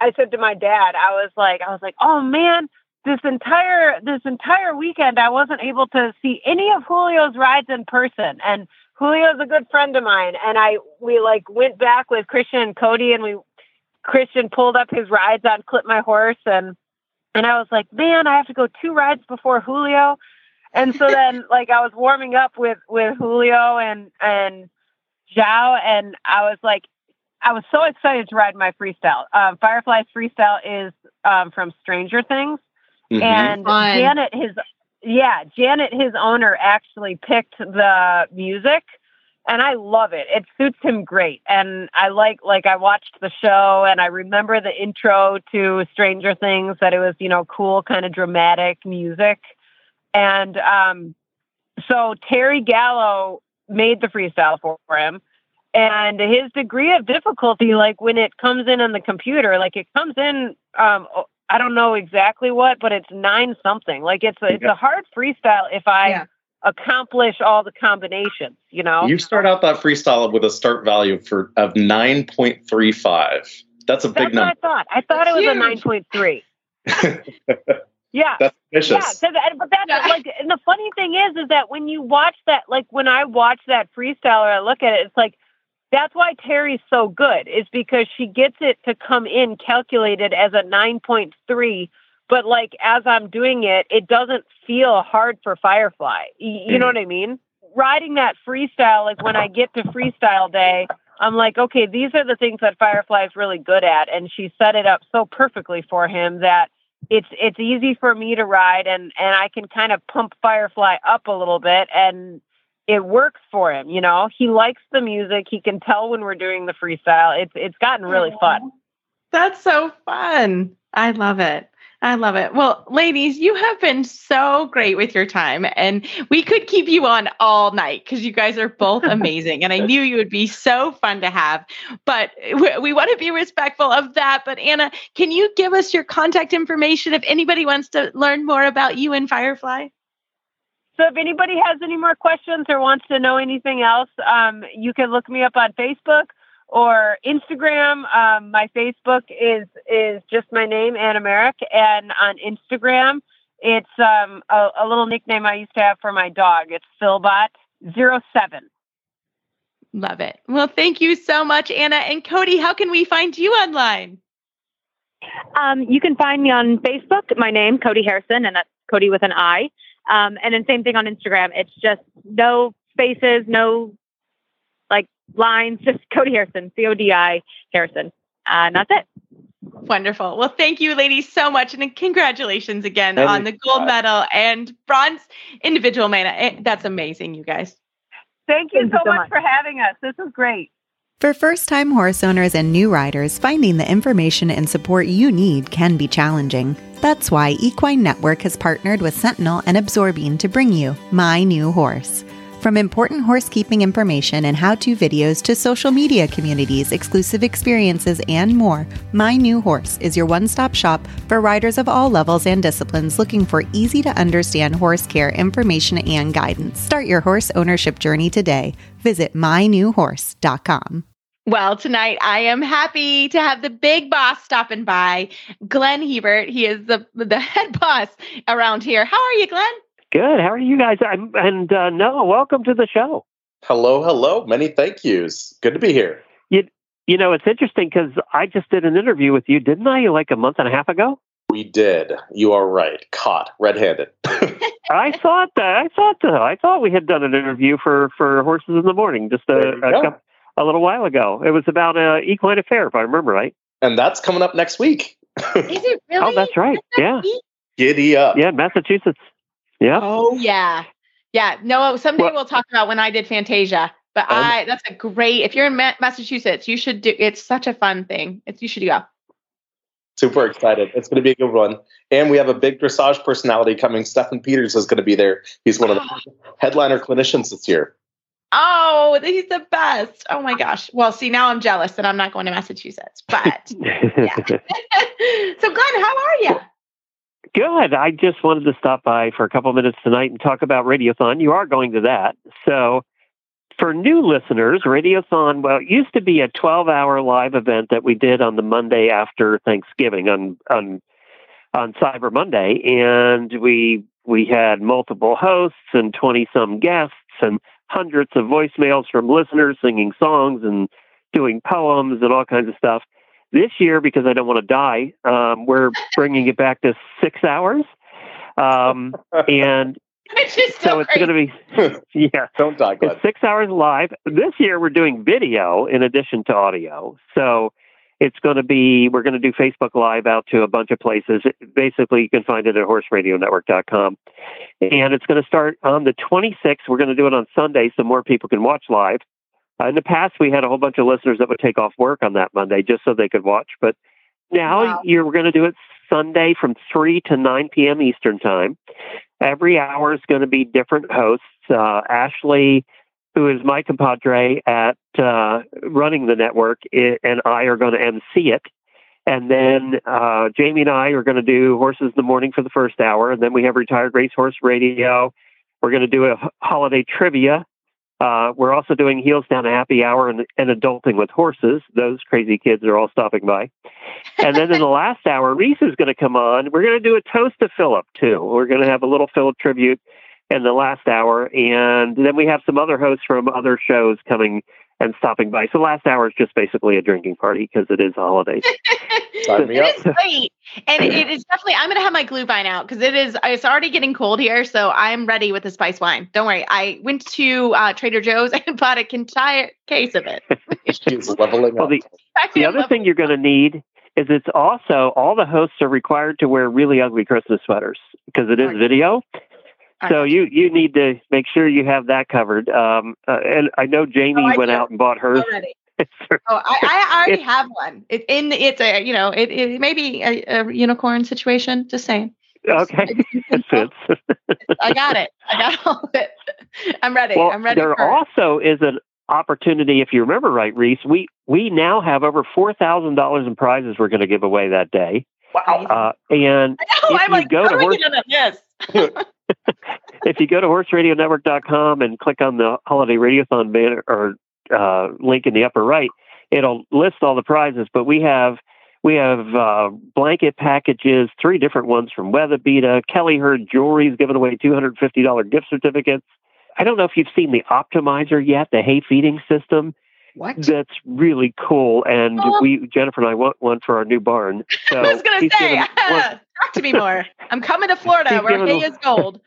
I said to my dad, I was like, I was like, oh man, this entire this entire weekend I wasn't able to see any of Julio's rides in person. And Julio's a good friend of mine. And I we like went back with Christian and Codi and we Christian pulled up his rides on ClipMyHorse and and I was like, man, I have to go two rides before Julio. And so then like I was warming up with with Julio and and Zhao and I was like, I was so excited to ride my freestyle. Um, Firefly's freestyle is um, from Stranger Things, mm-hmm. and Fun. Janet, his yeah, Janet, his owner, actually picked the music, and I love it. It suits him great, and I like like I watched the show, and I remember the intro to Stranger Things that it was you know cool, kind of dramatic music, and um, so Terry Gallo made the freestyle for, for him and his degree of difficulty like when it comes in on the computer like it comes in um i don't know exactly what but it's nine something like it's a, it's a hard freestyle if i yeah. accomplish all the combinations you know you start out that freestyle with a start value for of 9.35 that's a that's big number i thought i thought that's it was huge. a 9.3 Yeah. That's vicious. Yeah, but that's yeah. like, and the funny thing is, is that when you watch that, like when I watch that freestyle or I look at it, it's like that's why Terry's so good, is because she gets it to come in calculated as a 9.3. But like as I'm doing it, it doesn't feel hard for Firefly. You know what I mm-hmm. mean? Riding that freestyle, like when I get to freestyle day, I'm like, okay, these are the things that Firefly is really good at. And she set it up so perfectly for him that it's it's easy for me to ride and and I can kind of pump Firefly up a little bit and it works for him. You know, he likes the music. He can tell when we're doing the freestyle. It's it's gotten really fun. That's so fun. I love it. I love it. Well, ladies, you have been so great with your time, and we could keep you on all night because you guys are both amazing. and I knew you would be so fun to have, but we, we want to be respectful of that. But Anna, can you give us your contact information if anybody wants to learn more about you and Firefly? So if anybody has any more questions or wants to know anything else, um, you can look me up on Facebook or Instagram. Um, my Facebook is is just my name, Anna Marek, and on Instagram, it's um, a, a, little nickname I used to have for my dog. It's Philbot07. Love it. Well, thank you so much, Anna and Codi. How can we find you online? Um, you can find me on Facebook. My name, Codi Harrison, and that's Codi with an I. Um, and then same thing on Instagram. It's just no spaces, no like lines, just Codi Harrison, C O D I Harrison. Uh, and that's it. Wonderful. Well, thank you, ladies, so much. And congratulations again on the gold medal and bronze individual man. That's amazing, you guys. Thank you, thank so, you so much, much for having us. This was great. For first time horse owners and new riders, finding the information and support you need can be challenging. That's why Equine Network has partnered with Sentinel and Absorbine to bring you My New Horse. From important horsekeeping information and how to videos to social media communities, exclusive experiences, and more, My New Horse is your one stop shop for riders of all levels and disciplines looking for easy to understand horse care information and guidance. Start your horse ownership journey today. Visit mynewhorse.com. Well, tonight I am happy to have the big boss stopping by, Glenn Hebert. He is the the head boss around here. How are you, Glenn? Good. How are you guys? I'm, and uh, Noah, welcome to the show. Hello, hello. Many thank yous. Good to be here. You, you know, it's interesting because I just did an interview with you, didn't I, like a month and a half ago? We did. You are right. Caught red-handed. I thought that. I thought that. I thought we had done an interview for for Horses in the Morning just a, a, couple, a little while ago. It was about a Equine Affaire, if I remember right. And that's coming up next week. Is it really? Oh, that's right. yeah. Giddy up. Yeah, Massachusetts. Yeah. Oh yeah. Yeah. No, someday well, we'll talk about when I did Fantasia. But um, I that's a great if you're in Ma- Massachusetts, you should do it's such a fun thing. It's you should go. Super excited. It's going to be a good one. And we have a big dressage personality coming. Steffen Peters is going to be there. He's one of the headliner clinicians this year. Oh, he's the best. Oh my gosh. Well, see, now I'm jealous that I'm not going to Massachusetts. But yeah. so Glenn, how are you? Good. I just wanted to stop by for a couple minutes tonight and talk about Radiothon. You are going to that. So, for new listeners, Radiothon, well, it used to be a 12 hour live event that we did on the Monday after Thanksgiving on, on, on Cyber Monday. And we, we had multiple hosts and 20 some guests and hundreds of voicemails from listeners singing songs and doing poems and all kinds of stuff. This year, because I don't want to die, um, we're bringing it back to six hours. Um, and so, it's going to be, yeah. Don't die. It's six hours live. This year, we're doing video in addition to audio. So it's going to be, we're going to do Facebook Live out to a bunch of places. Basically, you can find it at horseradionetwork.com. And it's going to start on the 26th. We're going to do it on Sunday so more people can watch live. Uh, in the past, we had a whole bunch of listeners that would take off work on that Monday just so they could watch. But now wow. you're going to do it Sunday from 3 to 9 p.m. Eastern Time. Every hour is going to be different hosts. Uh, Ashley, who is my compadre at uh, running the network, and I are going to MC it. And then uh, Jamie and I are going to do Horses in the Morning for the first hour. And then we have Retired Racehorse Radio. We're going to do a holiday trivia uh, we're also doing Heels Down a Happy Hour and, and Adulting with Horses. Those crazy kids are all stopping by. And then in the last hour, Reese is going to come on. We're going to do a toast to Philip, too. We're going to have a little Philip tribute in the last hour. And then we have some other hosts from other shows coming and stopping by. So last hour is just basically a drinking party because it is holidays. Sign me it is great, and it is definitely. I'm gonna have my glühwein out because it is. It's already getting cold here, so I'm ready with the spice wine. Don't worry. I went to uh, Trader Joe's and bought a entire case of it. She's leveling well, the, the other thing you're going to need is it's also all the hosts are required to wear really ugly Christmas sweaters because it is video. So you you need to make sure you have that covered. Um, uh, and I know Jamie oh, I went out and bought hers. Already. oh, I, I already have one. It's in it's a you know it, it may be a, a unicorn situation. Just saying. Okay, it. I got it. I got all of it. I'm ready. Well, I'm ready. There also is an opportunity, if you remember right, Reese. We we now have over four thousand dollars in prizes we're going to give away that day. Wow! Uh, and know, if I'm you like, go to horse, yes. if you go to horseradionetwork.com and click on the holiday radiothon banner or uh, link in the upper right, it'll list all the prizes. But we have we have uh, blanket packages, three different ones from Weatherbeeta. Kelly Herd Jewelry's giving away $250 gift certificates. I don't know if you've seen the optimizer yet, the hay feeding system. What? That's really cool. And oh. we, Jennifer and I want one for our new barn. So I was going to say, talk to me more. I'm coming to Florida where hay is gold.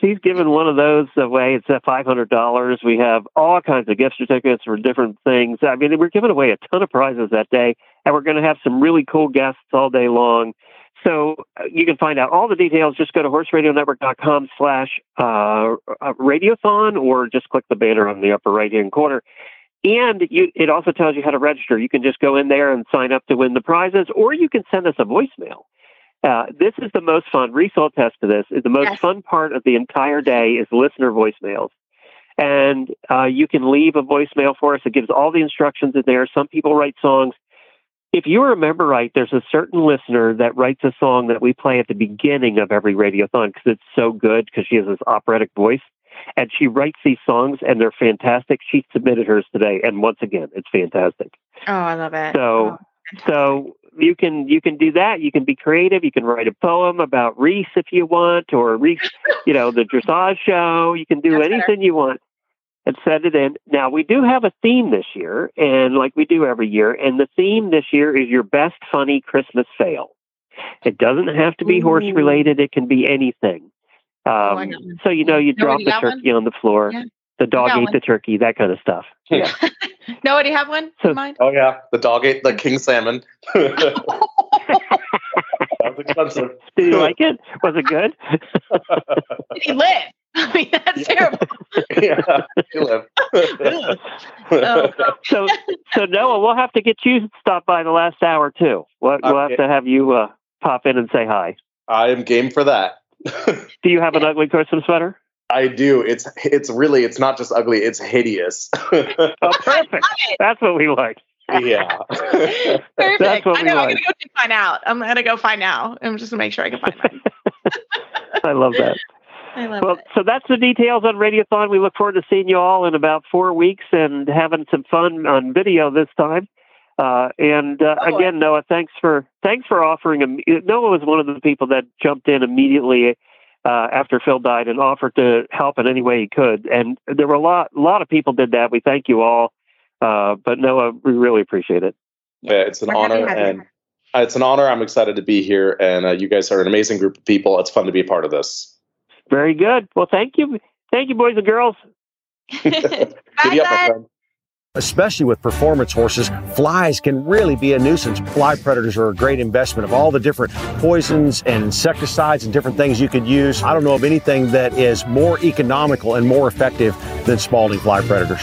She's given one of those away. It's at five hundred dollars. We have all kinds of gift certificates for different things. I mean, we're giving away a ton of prizes that day, and we're going to have some really cool guests all day long. So uh, you can find out all the details. Just go to horseradionetwork.com slash uh, radiothon or just click the banner on the upper right hand corner and you, it also tells you how to register. You can just go in there and sign up to win the prizes, or you can send us a voicemail. Uh, this is the most fun. Will test to this. The most Yes. fun part of the entire day is listener voicemails. And uh, you can leave a voicemail for us. It gives all the instructions in there. Some people write songs. If you remember right, there's a certain listener that writes a song that we play at the beginning of every radiothon because it's so good because she has this operatic voice. And she writes these songs and they're fantastic. She submitted hers today. And once again, it's fantastic. Oh, I love it. So- Oh, So you can you can do that. You can be creative. You can write a poem about Reese if you want, or Reese, you know, the dressage show. You can do That's anything you want and send it in. Now we do have a theme this year, and like we do every year, and the theme this year is your best funny Christmas fail. It doesn't have to be horse related. It can be anything. Oh, I Um, got one. so you know, you Noah, drop the got one? turkey on the floor. Yeah. The dog ate one. the turkey. That kind of stuff. Yeah. Noah, do you have one So- in mind? Oh yeah, the dog ate the king salmon. that was expensive. Did you like it? Was it good? Did he live? I mean, that's terrible. yeah, you live. Oh, so so Noah, we'll have to get you to stop by the last hour too. We'll, we'll have to have you uh, pop in and say hi. I am game for that. Do you have an ugly Christmas sweater? I do. It's it's really it's not just ugly. It's hideous. Oh, perfect. That's what we like. yeah. Perfect. That's what I we know. I'm gonna go find out. I'm gonna go find out. I'm just gonna make sure I can find mine. I love that. I love Well, it. so that's the details on Radiothon. We look forward to seeing you all in about four weeks and having some fun on video this time. Uh, and uh, Oh, again, Noah, thanks for thanks for offering. Him. Noah was one of the people that jumped in immediately uh, after Phil died and offered to help in any way he could. And there were a lot a lot of people did that. We thank you all. Uh, but Noah, we really appreciate it. Yeah, it's an We're honor to you. and uh, it's an honor. I'm excited to be here, and uh, you guys are an amazing group of people. It's fun to be a part of this. Very good. Well, thank you, thank you, boys and girls. Giddy up, my Bye, friend. Especially with performance horses, flies can really be a nuisance. Fly predators are a great investment of all the different poisons and insecticides and different things you could use. I don't know of anything that is more economical and more effective than Spalding fly predators.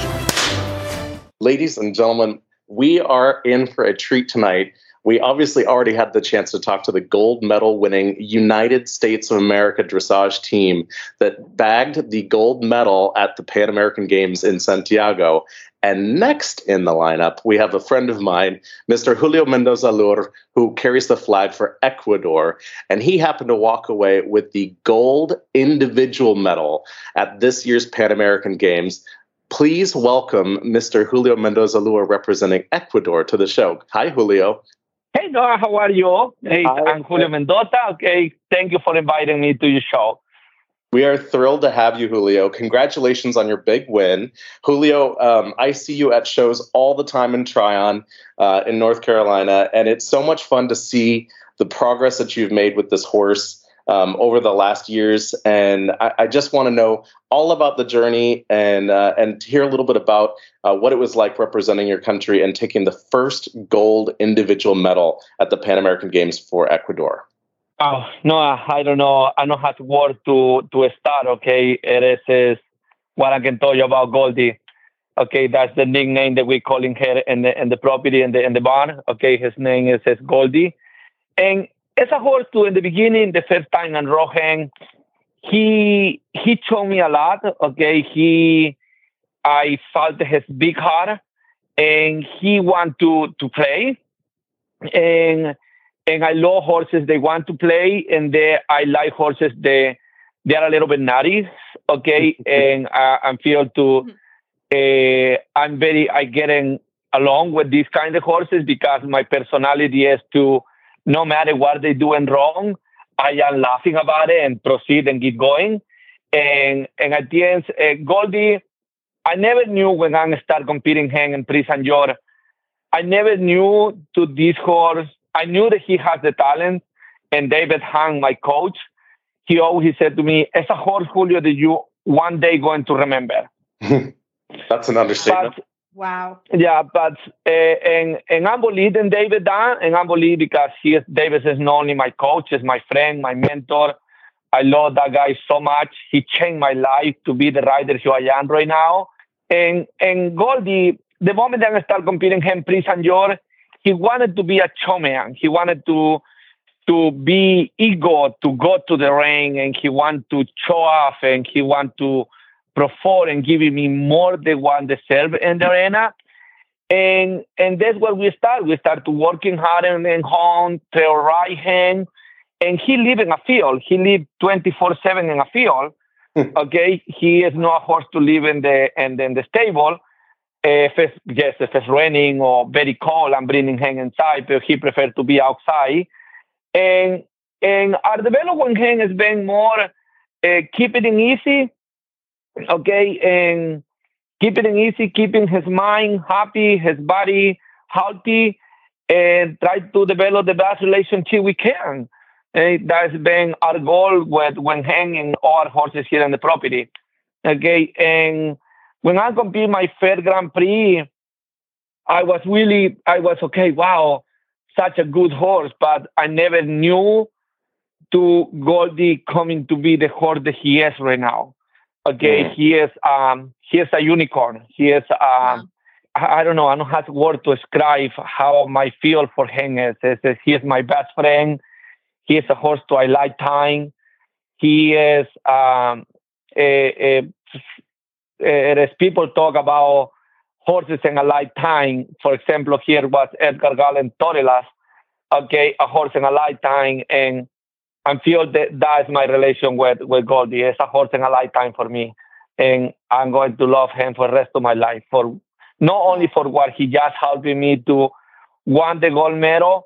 Ladies and gentlemen, we are in for a treat tonight. We obviously already had the chance to talk to the gold medal winning United States of America dressage team that bagged the gold medal at the Pan American Games in Santiago. And next in the lineup, we have a friend of mine, Mr. Julio Mendoza Loor, who carries the flag for Ecuador. And he happened to walk away with the gold individual medal at this year's Pan American Games. Please welcome Mr. Julio Mendoza Loor representing Ecuador to the show. Hi, Julio. Hey Noah, how are you? Hey, Hi. I'm Julio Mendoza. Okay, thank you for inviting me to your show. We are thrilled to have you, Julio. Congratulations on your big win. Julio, um, I see you at shows all the time in Tryon uh, in North Carolina, and it's so much fun to see the progress that you've made with this horse um, over the last years. And I, I just want to know all about the journey and uh, and hear a little bit about uh, what it was like representing your country and taking the first gold individual medal at the Pan American Games for Ecuador. Oh, Noah, I don't know. I don't have word to to start. Okay, it is, is what I can tell you about Goldie. Okay, that's the nickname that we're calling her in the in the property in the in the barn. Okay, his name is, is Goldie, and as a horse too. In the beginning, the first time on Rohan, he he showed me a lot. Okay, he I felt his big heart, and he want to to play, and and I love horses. They want to play, and they I like horses. They they are a little bit nutty, okay, and I, I feel to. Uh, I'm very I getting along with these kind of horses because my personality is to no matter what they doing wrong, I am laughing about it and proceed and keep going. And and at the end, uh, Goldie, I never knew when I start competing him in Prix St. Georges. I never knew to this horse. I knew that he has the talent. And David Hang, my coach, he always said to me, "It's a horse, Julio, that you one day going to remember." That's an understatement. But Wow. yeah, but uh, and and I'm leading David down, and I'm leading because he is David is not only my coach, is my friend, my mentor. I love that guy so much. He changed my life to be the rider who I am right now. And and Goldie, the moment that I start competing him Prix and George, he wanted to be a showman. He wanted to to be ego to go to the ring and he wanted to show off and he wanted to perform and give me more than one deserve in the arena. And and that's where we start. We start working hard and, in home, trail right hand. And he live in a field. He live 24-7 in a field. Hmm. okay. He is not a horse to live in the and in the stable. If it's yes, if it's raining or very cold, I'm bringing him inside, but he prefer to be outside. And and our development him has been more uh, keeping it easy, okay, and keeping it easy, keeping his mind happy, his body healthy, and try to develop the best relationship we can. And that's been our goal with when hanging all horses here on the property. Okay, and when I compete my first Grand Prix, I was really, I was okay. Wow, such a good horse, but I never knew to Goldie coming to be the horse that he is right now. Okay, mm. he is um he is a unicorn. He is um I, I don't know, I don't have word to describe how my feel for him is. is, is he is my best friend. He is a horse to a lifetime. He is um a, a, Eh, a, as people talk about horses in a lifetime. For example, here was Edgar Galen Torelas, okay, a horse in a lifetime, and I feel that that is my relation with with Goldie. It's a horse in a lifetime for me, and I'm going to love him for the rest of my life. For not only for what he just helping me to win the gold medal,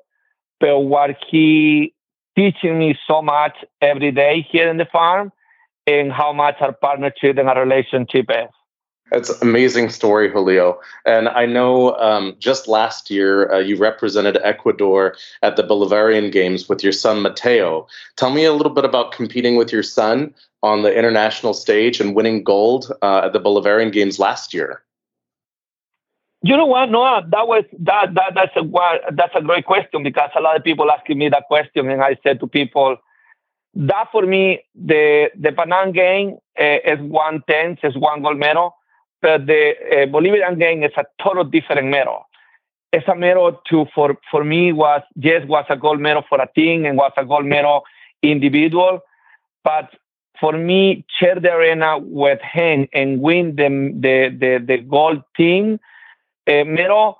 but what he teaching me so much every day here in the farm, and how much our partnership and our relationship is. It's an amazing story, Julio. And I know um, just last year uh, you represented Ecuador at the Bolivarian Games with your son Mateo. Tell me a little bit about competing with your son on the international stage and winning gold uh, at the Bolivarian Games last year. You know what, Noah? That was that that that's a that's a great question because a lot of people asking me that question, and I said to people, that for me the the Panam game uh, is one tenth, is one gold medal but the uh, Bolivian game is a total different medal. It's a medal to for for me was yes was a gold medal for a team and was a gold medal individual, but for me share the arena with him and win the the the, the gold team uh, medal.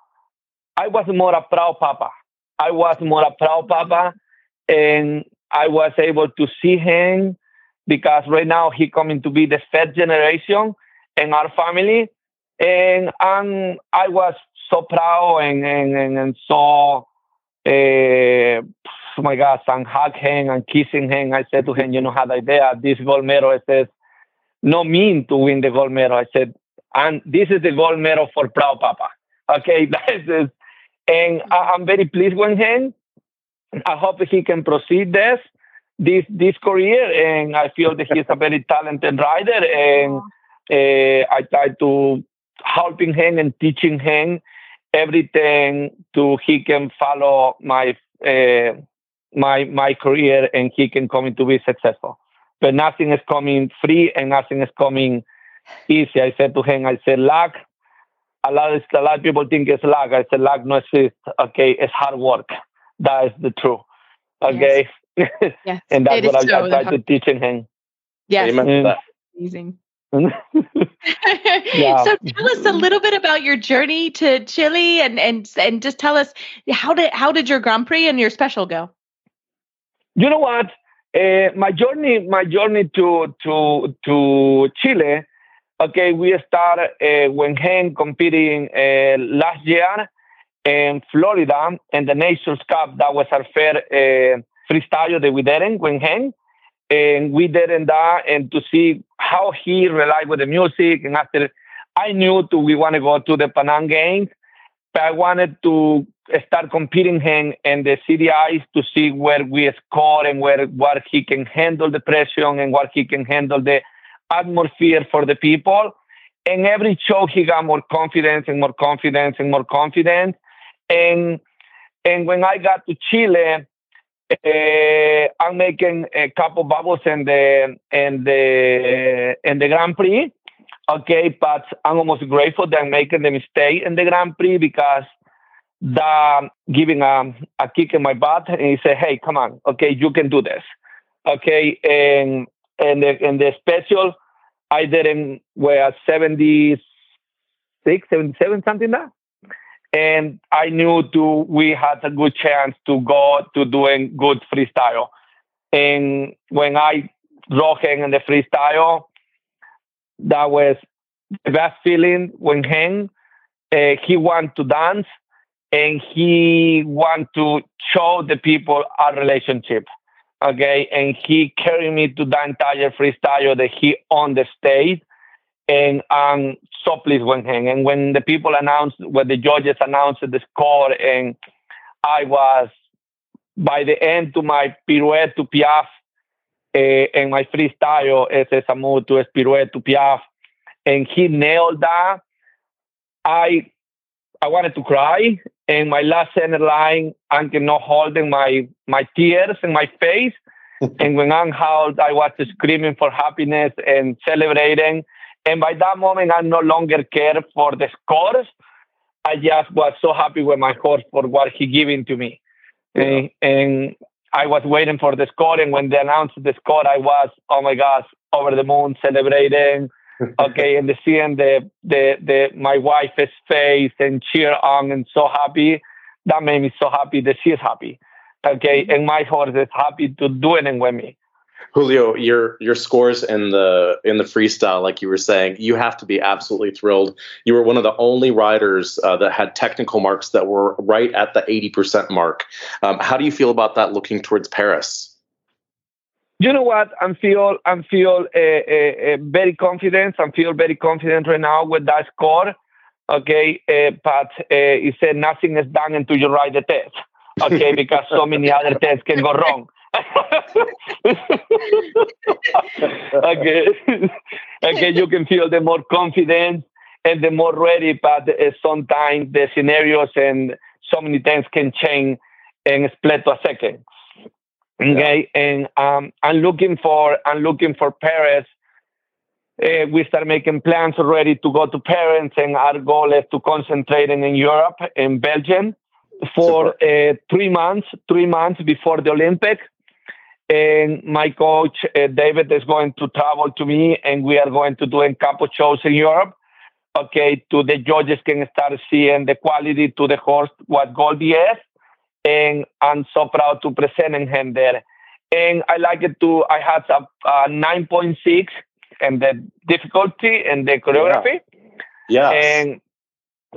I was more a proud papa. I was more a proud papa, and I was able to see him because right now he coming to be the third generation in our family. And and I was so proud and, and, and, and so, uh, oh my gosh, and hug him and kissing him. I said to him, you know, had idea, this gold medal says, no mean to win the gold medal. I said, and this is the gold medal for proud papa. Okay, that is, and I, I'm very pleased with him. I hope he can proceed this this this career, and I feel that he's a very talented rider, and uh, I try to helping him and teaching him everything to he can follow my uh, my my career and he can come to be successful. But nothing is coming free and nothing is coming easy. I said to him, I said, luck. A lot, of, a lot of people think it's luck. I said, luck no exists. Okay, it's hard work. That is the truth. Okay. Yes. yes. and that's what I, I try to teach him. Yes. Amazing. yeah. So tell us a little bit about your journey to Chile and and and just tell us how did how did your Grand Prix and your special go? You know what? Uh, my journey my journey to to to Chile. Okay, we started uh, when Hen competing uh, last year in Florida in the Nations Cup. That was our fair uh, freestyle that we did when Hen and we did in that and to see how he relied with the music. And after I knew to we want to go to the Panam Games, but I wanted to start competing him in the CDIs to see where we score and where what he can handle the pressure and what he can handle the atmosphere for the people. And every show he got more confidence and more confidence and more confidence. And and when I got to Chile, uh, I'm making a couple bubbles in the in the in the Grand Prix. Okay, but I'm almost grateful that I'm making the mistake in the Grand Prix because the giving a, a kick in my butt and he said, "Hey, come on, okay, you can do this." Okay, and and the, and the special, I didn't wear 76, 77, something that. And I knew to we had a good chance to go to doing good freestyle. And when I him in the freestyle, that was the best feeling when him uh, he want to dance and he want to show the people our relationship okay and he carried me to the entire freestyle that he on the stage and I'm so pleased with him and when the people announced when the judges announced the score and I was by the end to my pirouette to piaffe uh, and my freestyle ese Samu to pirouette to piaffe and he nailed that I I wanted to cry and my last center line, I'm not holding my my tears in my face. and when I'm held, I was screaming for happiness and celebrating. And by that moment, I no longer care for the scores. I just was so happy with my horse for what he giving to me. Yeah. And, and I was waiting for the score. And when they announced the score, I was, oh my gosh, over the moon celebrating okay, and the seeing the the the my wife's face and cheer on and so happy, that made me so happy that she's happy. Okay, mm-hmm. and my horse is happy to do it with me. Julio, your your scores in the in the freestyle, like you were saying, you have to be absolutely thrilled. You were one of the only riders uh, that had technical marks that were right at the eighty percent mark. Um, how do you feel about that looking towards Paris? you know what? I'm feel I'm feel uh, uh, uh, very confident. I'm feel very confident right now with that score. Okay, uh, but uh, he said nothing is done until you write the test. Okay, because so many other tests can go wrong. okay, okay, you can feel the more confident and the more ready, but uh, sometimes the scenarios and so many things can change in split a second. Okay, yeah. and um, I'm looking for I'm looking for Paris. Uh, we start making plans already to go to Paris, and our goal is to concentrate in Europe, in Belgium, for uh, three months. Three months before the Olympic, and my coach uh, David is going to travel to me, and we are going to do a couple shows in Europe. Okay, to the judges can start seeing the quality to the horse what Goldie is, and I'm so proud to present him there. And I like it to, I had a, a 9.6 and the difficulty and the choreography. Yeah. And and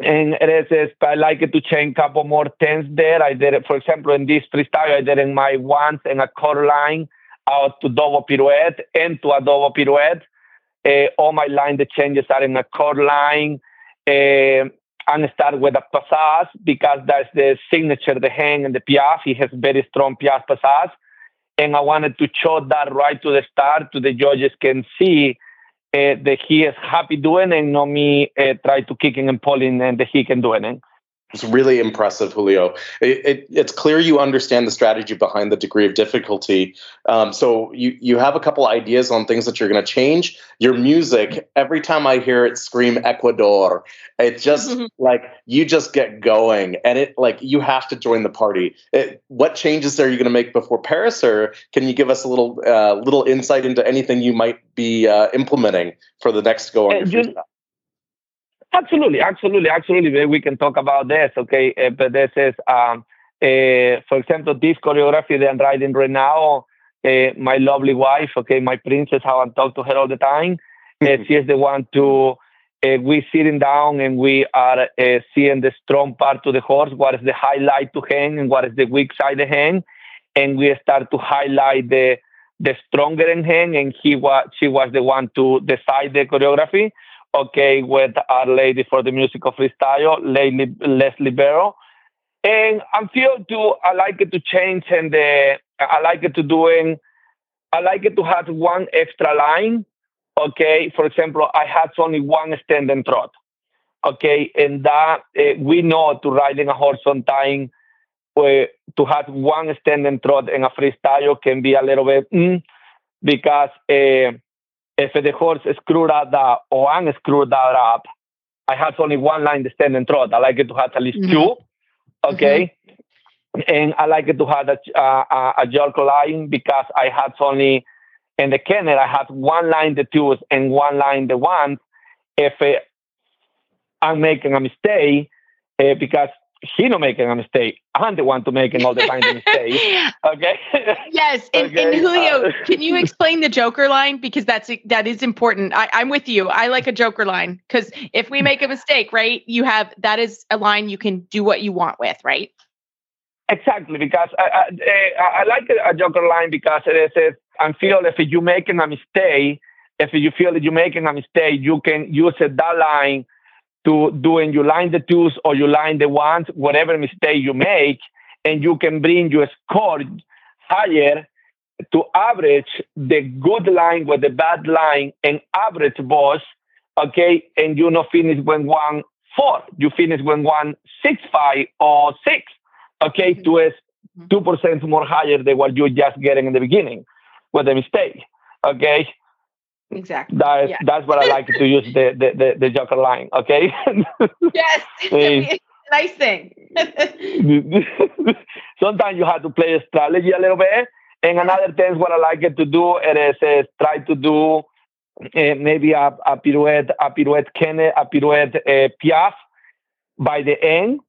it is, I like to change a couple more tens there. I did it, for example, in this freestyle, I did in my ones and a quarter line out to double pirouette and to a double pirouette. Uh, all my line, the changes are in a quarter line. Uh, and start with a passage because that's the signature, the hang and the piaffe. He has very strong piaffe passage. And I wanted to show that right to the start to the judges can see that he is happy doing and not me uh, try to kicking and pulling and that he can do it. It's really impressive, Julio. It, it, it's clear you understand the strategy behind the degree of difficulty. Um, so you you have a couple ideas on things that you're going to change. Your music, every time I hear it scream Ecuador, it just like you just get going, and it like you have to join the party. It, what changes are you going to make before Paris, or can you give us a little uh, little insight into anything you might be uh, implementing for the next go on Absolutely, absolutely, absolutely. We can talk about this, okay? Uh, but this is, um, uh, for example, this choreography that I'm writing right now. Uh, my lovely wife, okay, my princess, how I talk to her all the time. Mm-hmm. she is the one to. we sitting down and we are seeing the strong part to the horse. What is the highlight to hang and what is the weak side to hang, and we start to highlight the the stronger in hang. And he was she was the one to decide the choreography okay, with Our Lady for the Music of Freestyle, Lady Leslie Barrow. And I feel to I like it to change and the I like it to doing I like it to have one extra line. Okay, for example, I had only one stand and trot. Okay, and that uh, we know to riding a horse on time uh, to have one stand and trot in a freestyle can be a little bit mm, because uh, if the horse screwed up or I'm screwed that up, I have only one line to stand and trot. I like it to have at least mm-hmm. two. Okay. Mm-hmm. And I like it to have a, uh, a Joker line because I had only in the kennel, I had one line the twos and one line the ones. If uh, I'm making a mistake, uh, because he not making a mistake. I'm the one to making all the time the mistake. Okay. yes, and, okay. and Julio, uh, can you explain the Joker line because that's that is important. I, I'm with you. I like a Joker line because if we make a mistake, right, you have that is a line you can do what you want with, right? Exactly, because I, I, I like a Joker line because it says I feel if you're making a mistake, if you feel that you're making a mistake, you can use that line to doing you line the twos or you line the ones, whatever mistake you make, and you can bring your score higher to average the good line with the bad line and average boss, okay, and you not finish when one four, you finish when one six five or six, okay, mm-hmm. to is two percent more higher than what you're just getting in the beginning with the mistake, okay. Exactly. That is, yeah. That's what I like to use the, the, the, the Joker line. Okay. yes. nice thing. Sometimes you have to play a strategy a little bit. And another thing, what I like it to do it is uh, try to do uh, maybe a, a pirouette, a pirouette Kenne, a pirouette uh, Piaffe by the end.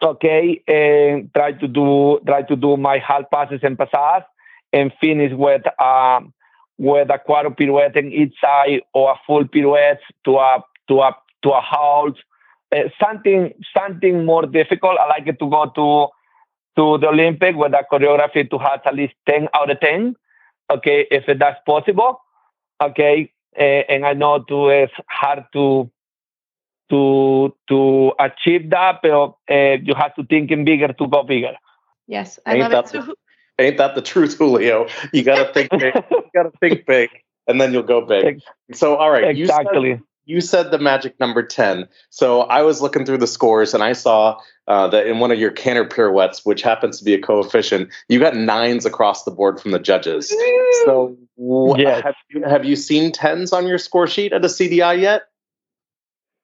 Okay, and try to do try to do my half passes and passes and finish with um, with a quarter pirouette in each side or a full pirouette to a to a to a halt. Uh, something something more difficult. I like it to go to to the Olympic with a choreography to have at least ten out of ten. Okay, if that's possible. Okay, uh, and I know to it's hard to to to achieve that, but uh, you have to think in bigger to go bigger. Yes, I Ain't love it. So, Ain't that the truth, Julio? You got to think big. you got to think big, and then you'll go big. So, all right, exactly. You said, you said the magic number 10. So I was looking through the scores and I saw uh, that in one of your canter pirouettes, which happens to be a coefficient, you got nines across the board from the judges. So yes. have, you, have you seen tens on your score sheet at a CDI yet?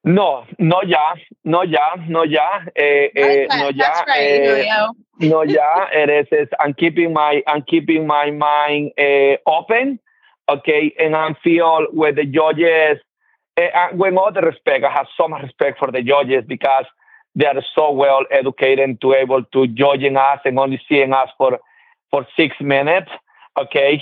No, no ya, no ya, no ya, eh, eh, no ya, right, eh, no ya. It is, I'm keeping my, I'm keeping my mind eh, open, okay, and I feel with the judges, eh, with all the respect, I have so much respect for the judges because they are so well educated to able to judging us and only seeing us for for six minutes, okay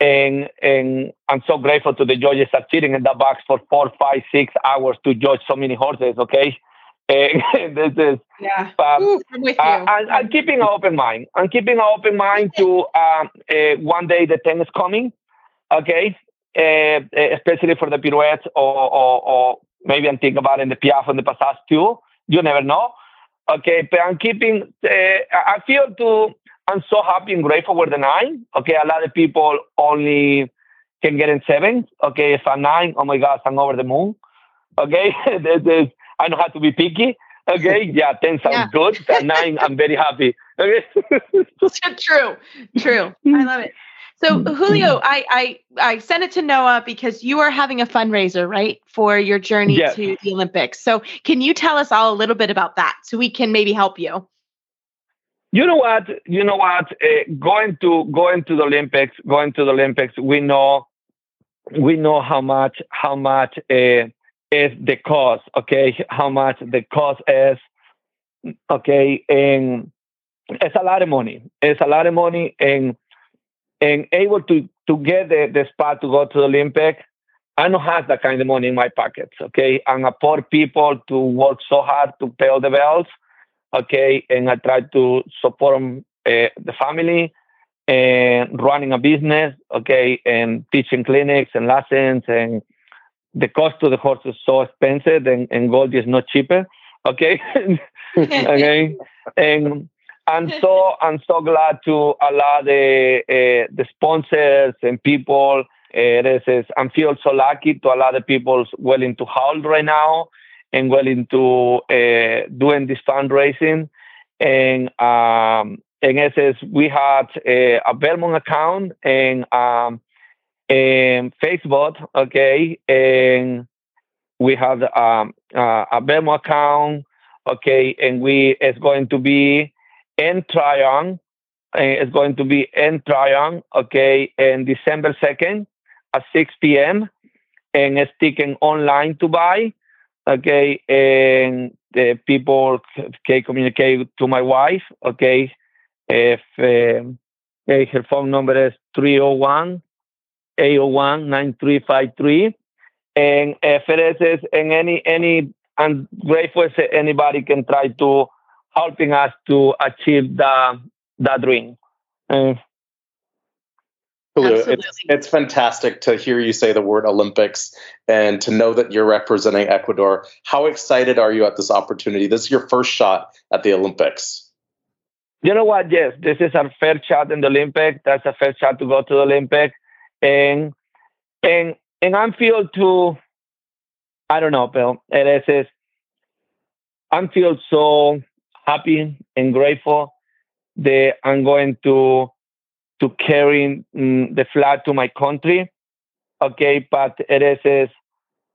and and I'm so grateful to the judges that sitting in that box for four, five, six hours to judge so many horses. Okay, and this is yeah. Um, Ooh, I'm with you. Uh, I'm, I'm, keeping an open mind. I'm keeping an open mind to um, uh, one day the ten is coming. Okay, uh, especially for the pirouettes or, or, or maybe I'm thinking about in the Piaffe and the Passage too. You never know. Okay, but I'm keeping. Uh, I feel to I'm so happy and grateful with the nine. Okay, a lot of people only can get in seven. Okay, if I'm nine, oh my gosh, I'm over the moon. Okay, this is, I know how to be picky. Okay, yeah, 10 sounds yeah. good. At nine, I'm very happy. Okay. true, true. I love it. So Julio, I, I I sent it to Noah because you are having a fundraiser, right, for your journey yes. to the Olympics. So can you tell us all a little bit about that so we can maybe help you? You know what? You know what? Uh, going to going to the Olympics, going to the Olympics, we know we know how much how much uh, is the cost. Okay, how much the cost is. Okay, and it's a lot of money. It's a lot of money, and and able to to get the, the spot to go to the Olympic. I don't have that kind of money in my pockets. Okay, I'm a poor people to work so hard to pay all the bills okay, and I try to support uh, the family and running a business, okay, and teaching clinics and lessons, and the cost of the horse is so expensive, and, and gold is not cheaper, okay, okay, and I'm so I'm so glad to allow the uh, the sponsors and people. Uh, this is, I'm feel so lucky to allow the people willing to hold right now and willing into uh, doing this fundraising. And um, in essence, we had a, a Belmont account, and um, and Facebook, okay, and we had um, uh, a Belmont account, okay, and we it's going to be in Tryon, it's going to be in Tryon, okay, in December second at six p.m. and it's taken online to buy, okay, and the people can communicate to my wife, okay, if um, her phone number is 301 801 9353 and if it is in any any I'm grateful anybody can try to helping us to achieve the that dream. Julio, it's, it's fantastic to hear you say the word Olympics and to know that you're representing Ecuador. How excited are you at this opportunity? This is your first shot at the Olympics. You know what? Yes, this is our first shot in the Olympics. That's a first shot to go to the Olympics, and and and I'm feel too. I don't know, Bill. It is. I'm feel so happy and grateful that I'm going to to carry mm, the flag to my country. Okay, but it is,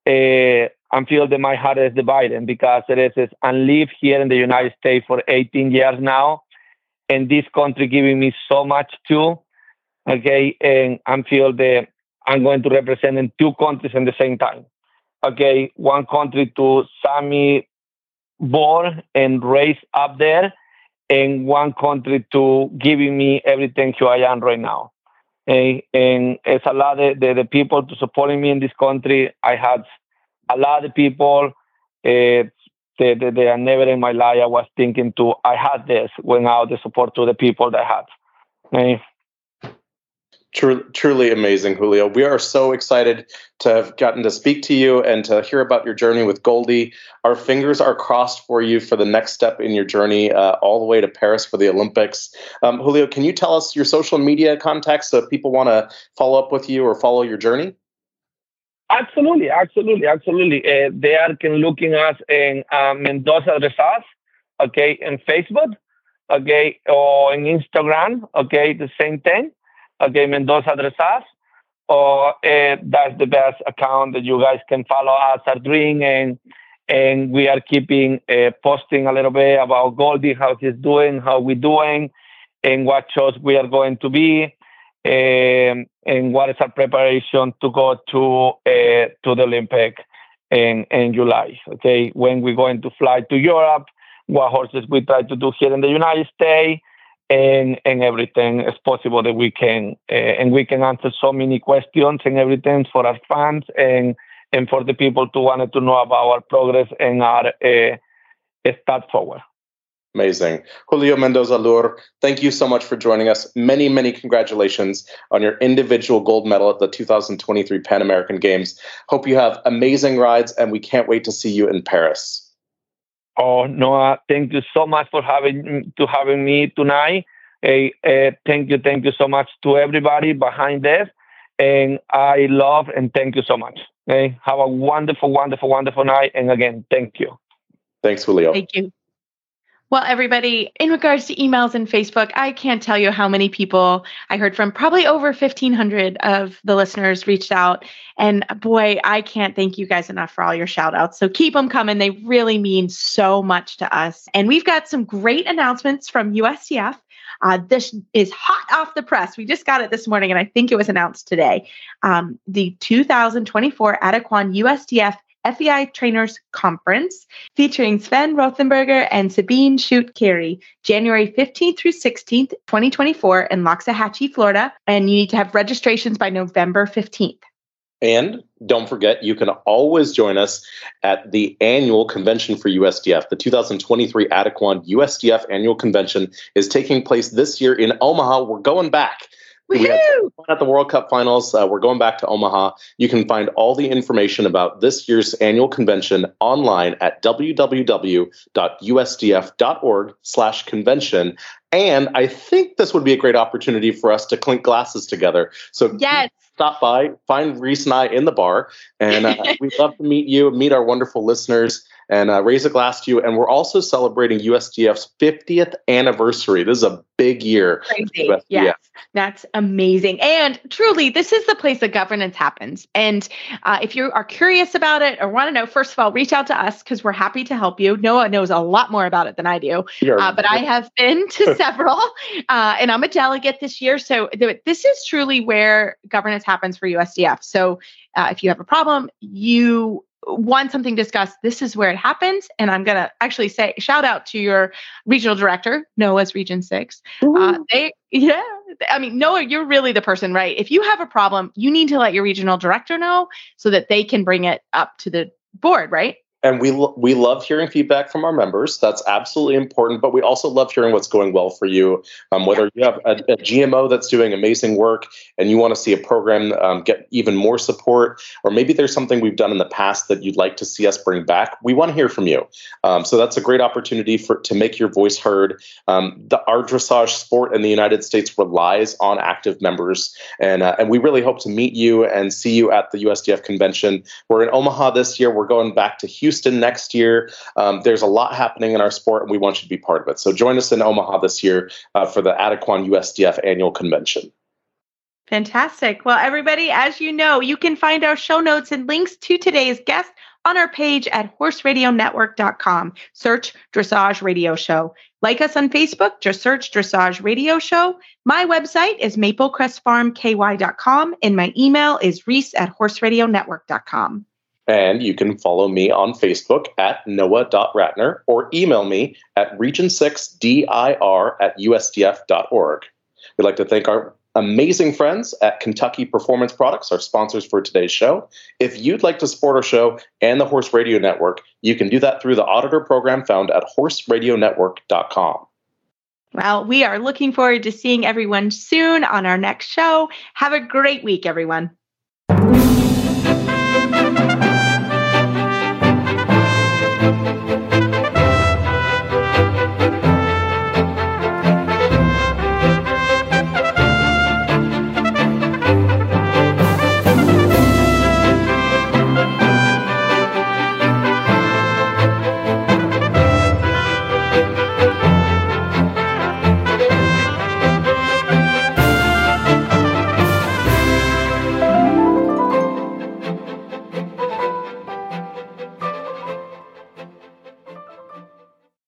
uh, I feel that my heart is divided because it is, I live here in the United States for 18 years now, and this country giving me so much too. Okay, and I feel that I'm going to represent in two countries at the same time. Okay, one country to Sammy born and raised up there, and one country to giving me everything who I am right now. And, and it's a lot of the, the people to supporting me in this country. I had a lot of people. Uh, they, are never in my life. I was thinking to, I had this I the support to the people that I had. Truly, truly amazing, Julio. We are so excited to have gotten to speak to you and to hear about your journey with Goldie. Our fingers are crossed for you for the next step in your journey, uh, all the way to Paris for the Olympics. Um, Julio, can you tell us your social media contacts so if people want to follow up with you or follow your journey? Absolutely, absolutely, absolutely. Uh, they are can looking us in uh, Mendoza Dressage, okay, in Facebook, okay, or in Instagram, okay, the same thing okay, Mendoza Dressage, or uh, that's the best account that you guys can follow us are doing and and we are keeping uh, posting a little bit about Goldie, how he's doing, how we're doing, and what shows we are going to be, um, and what is our preparation to go to uh, to the Olympic in in July. Okay, when we're going to fly to Europe, what horses we try to do here in the United States, and and everything is possible that we can uh, and we can answer so many questions and everything for our fans and and for the people to wanted to know about our progress and our uh, start forward. Amazing. Julio Mendoza Loor, thank you so much for joining us. Many, many congratulations on your individual gold medal at the 2023 Pan American Games. Hope you have amazing rides, and we can't wait to see you in Paris. Oh Noah, thank you so much for having to having me tonight. Hey, uh, thank you, thank you so much to everybody behind this, and I love and thank you so much. Hey, have a wonderful, wonderful, wonderful night, and again, thank you. Thanks, Julio. Thank you. Well, everybody, in regards to emails and Facebook, I can't tell you how many people I heard from. Probably over 1,500 of the listeners reached out. And boy, I can't thank you guys enough for all your shout outs. So keep them coming. They really mean so much to us. And we've got some great announcements from USDF. Uh, this is hot off the press. We just got it this morning, and I think it was announced today. Um, the 2024 Adequan USDF FEI Trainers Conference featuring Sven Rothenberger and Sabine Schut-Kery, January 15th through 16th, 2024 in Loxahatchee, Florida. And you need to have registrations by November 15th. And don't forget, you can always join us at the annual convention for USDF. The 2023 Adequan USDF annual convention is taking place this year in Omaha. We're going back. Fun at the World Cup finals. Uh, we're going back to Omaha. You can find all the information about this year's annual convention online at www.usdf.org/convention. And I think this would be a great opportunity for us to clink glasses together. So yes. stop by, find Reese and I in the bar, and uh, we'd love to meet you, meet our wonderful listeners. And uh, raise a glass to you. And we're also celebrating USDF's 50th anniversary. This is a big year. Crazy. Yeah, that's amazing. And truly, this is the place that governance happens. And uh, if you are curious about it or want to know, first of all, reach out to us because we're happy to help you. Noah knows a lot more about it than I do. Uh, but I have been to several, uh, and I'm a delegate this year. So th- this is truly where governance happens for USDF. So uh, if you have a problem, you want something discussed, this is where it happens. And I'm going to actually say, shout out to your regional director, Noah's Region 6. Uh, they, yeah, I mean, Noah, you're really the person, right? If you have a problem, you need to let your regional director know so that they can bring it up to the board, right? And we we love hearing feedback from our members. That's absolutely important. But we also love hearing what's going well for you. Um, whether you have a, a, GMO that's doing amazing work and you want to see a program um, get even more support, or maybe there's something we've done in the past that you'd like to see us bring back. We want to hear from you. Um, so that's a great opportunity for to make your voice heard. Um, the our dressage sport in the United States relies on active members, and uh, and we really hope to meet you and see you at the USDF convention. We're in Omaha this year. We're going back to Houston. Houston next year. Um, there's a lot happening in our sport, and we want you to be part of it. So join us in Omaha this year uh, for the Adequan USDF annual convention. Fantastic. Well, everybody, as you know, you can find our show notes and links to today's guest on our page at horseradionetwork.com. Search Dressage Radio Show. Like us on Facebook, just search Dressage Radio Show. My website is maplecrestfarmky.com, and my email is reese at horseradionetwork.com. And you can follow me on Facebook at noah.ratner or email me at region6dir at usdf.org. We'd like to thank our amazing friends at Kentucky Performance Products, our sponsors for today's show. If you'd like to support our show and the Horse Radio Network, you can do that through the auditor program found at horseradionetwork.com. Well, we are looking forward to seeing everyone soon on our next show. Have a great week, everyone.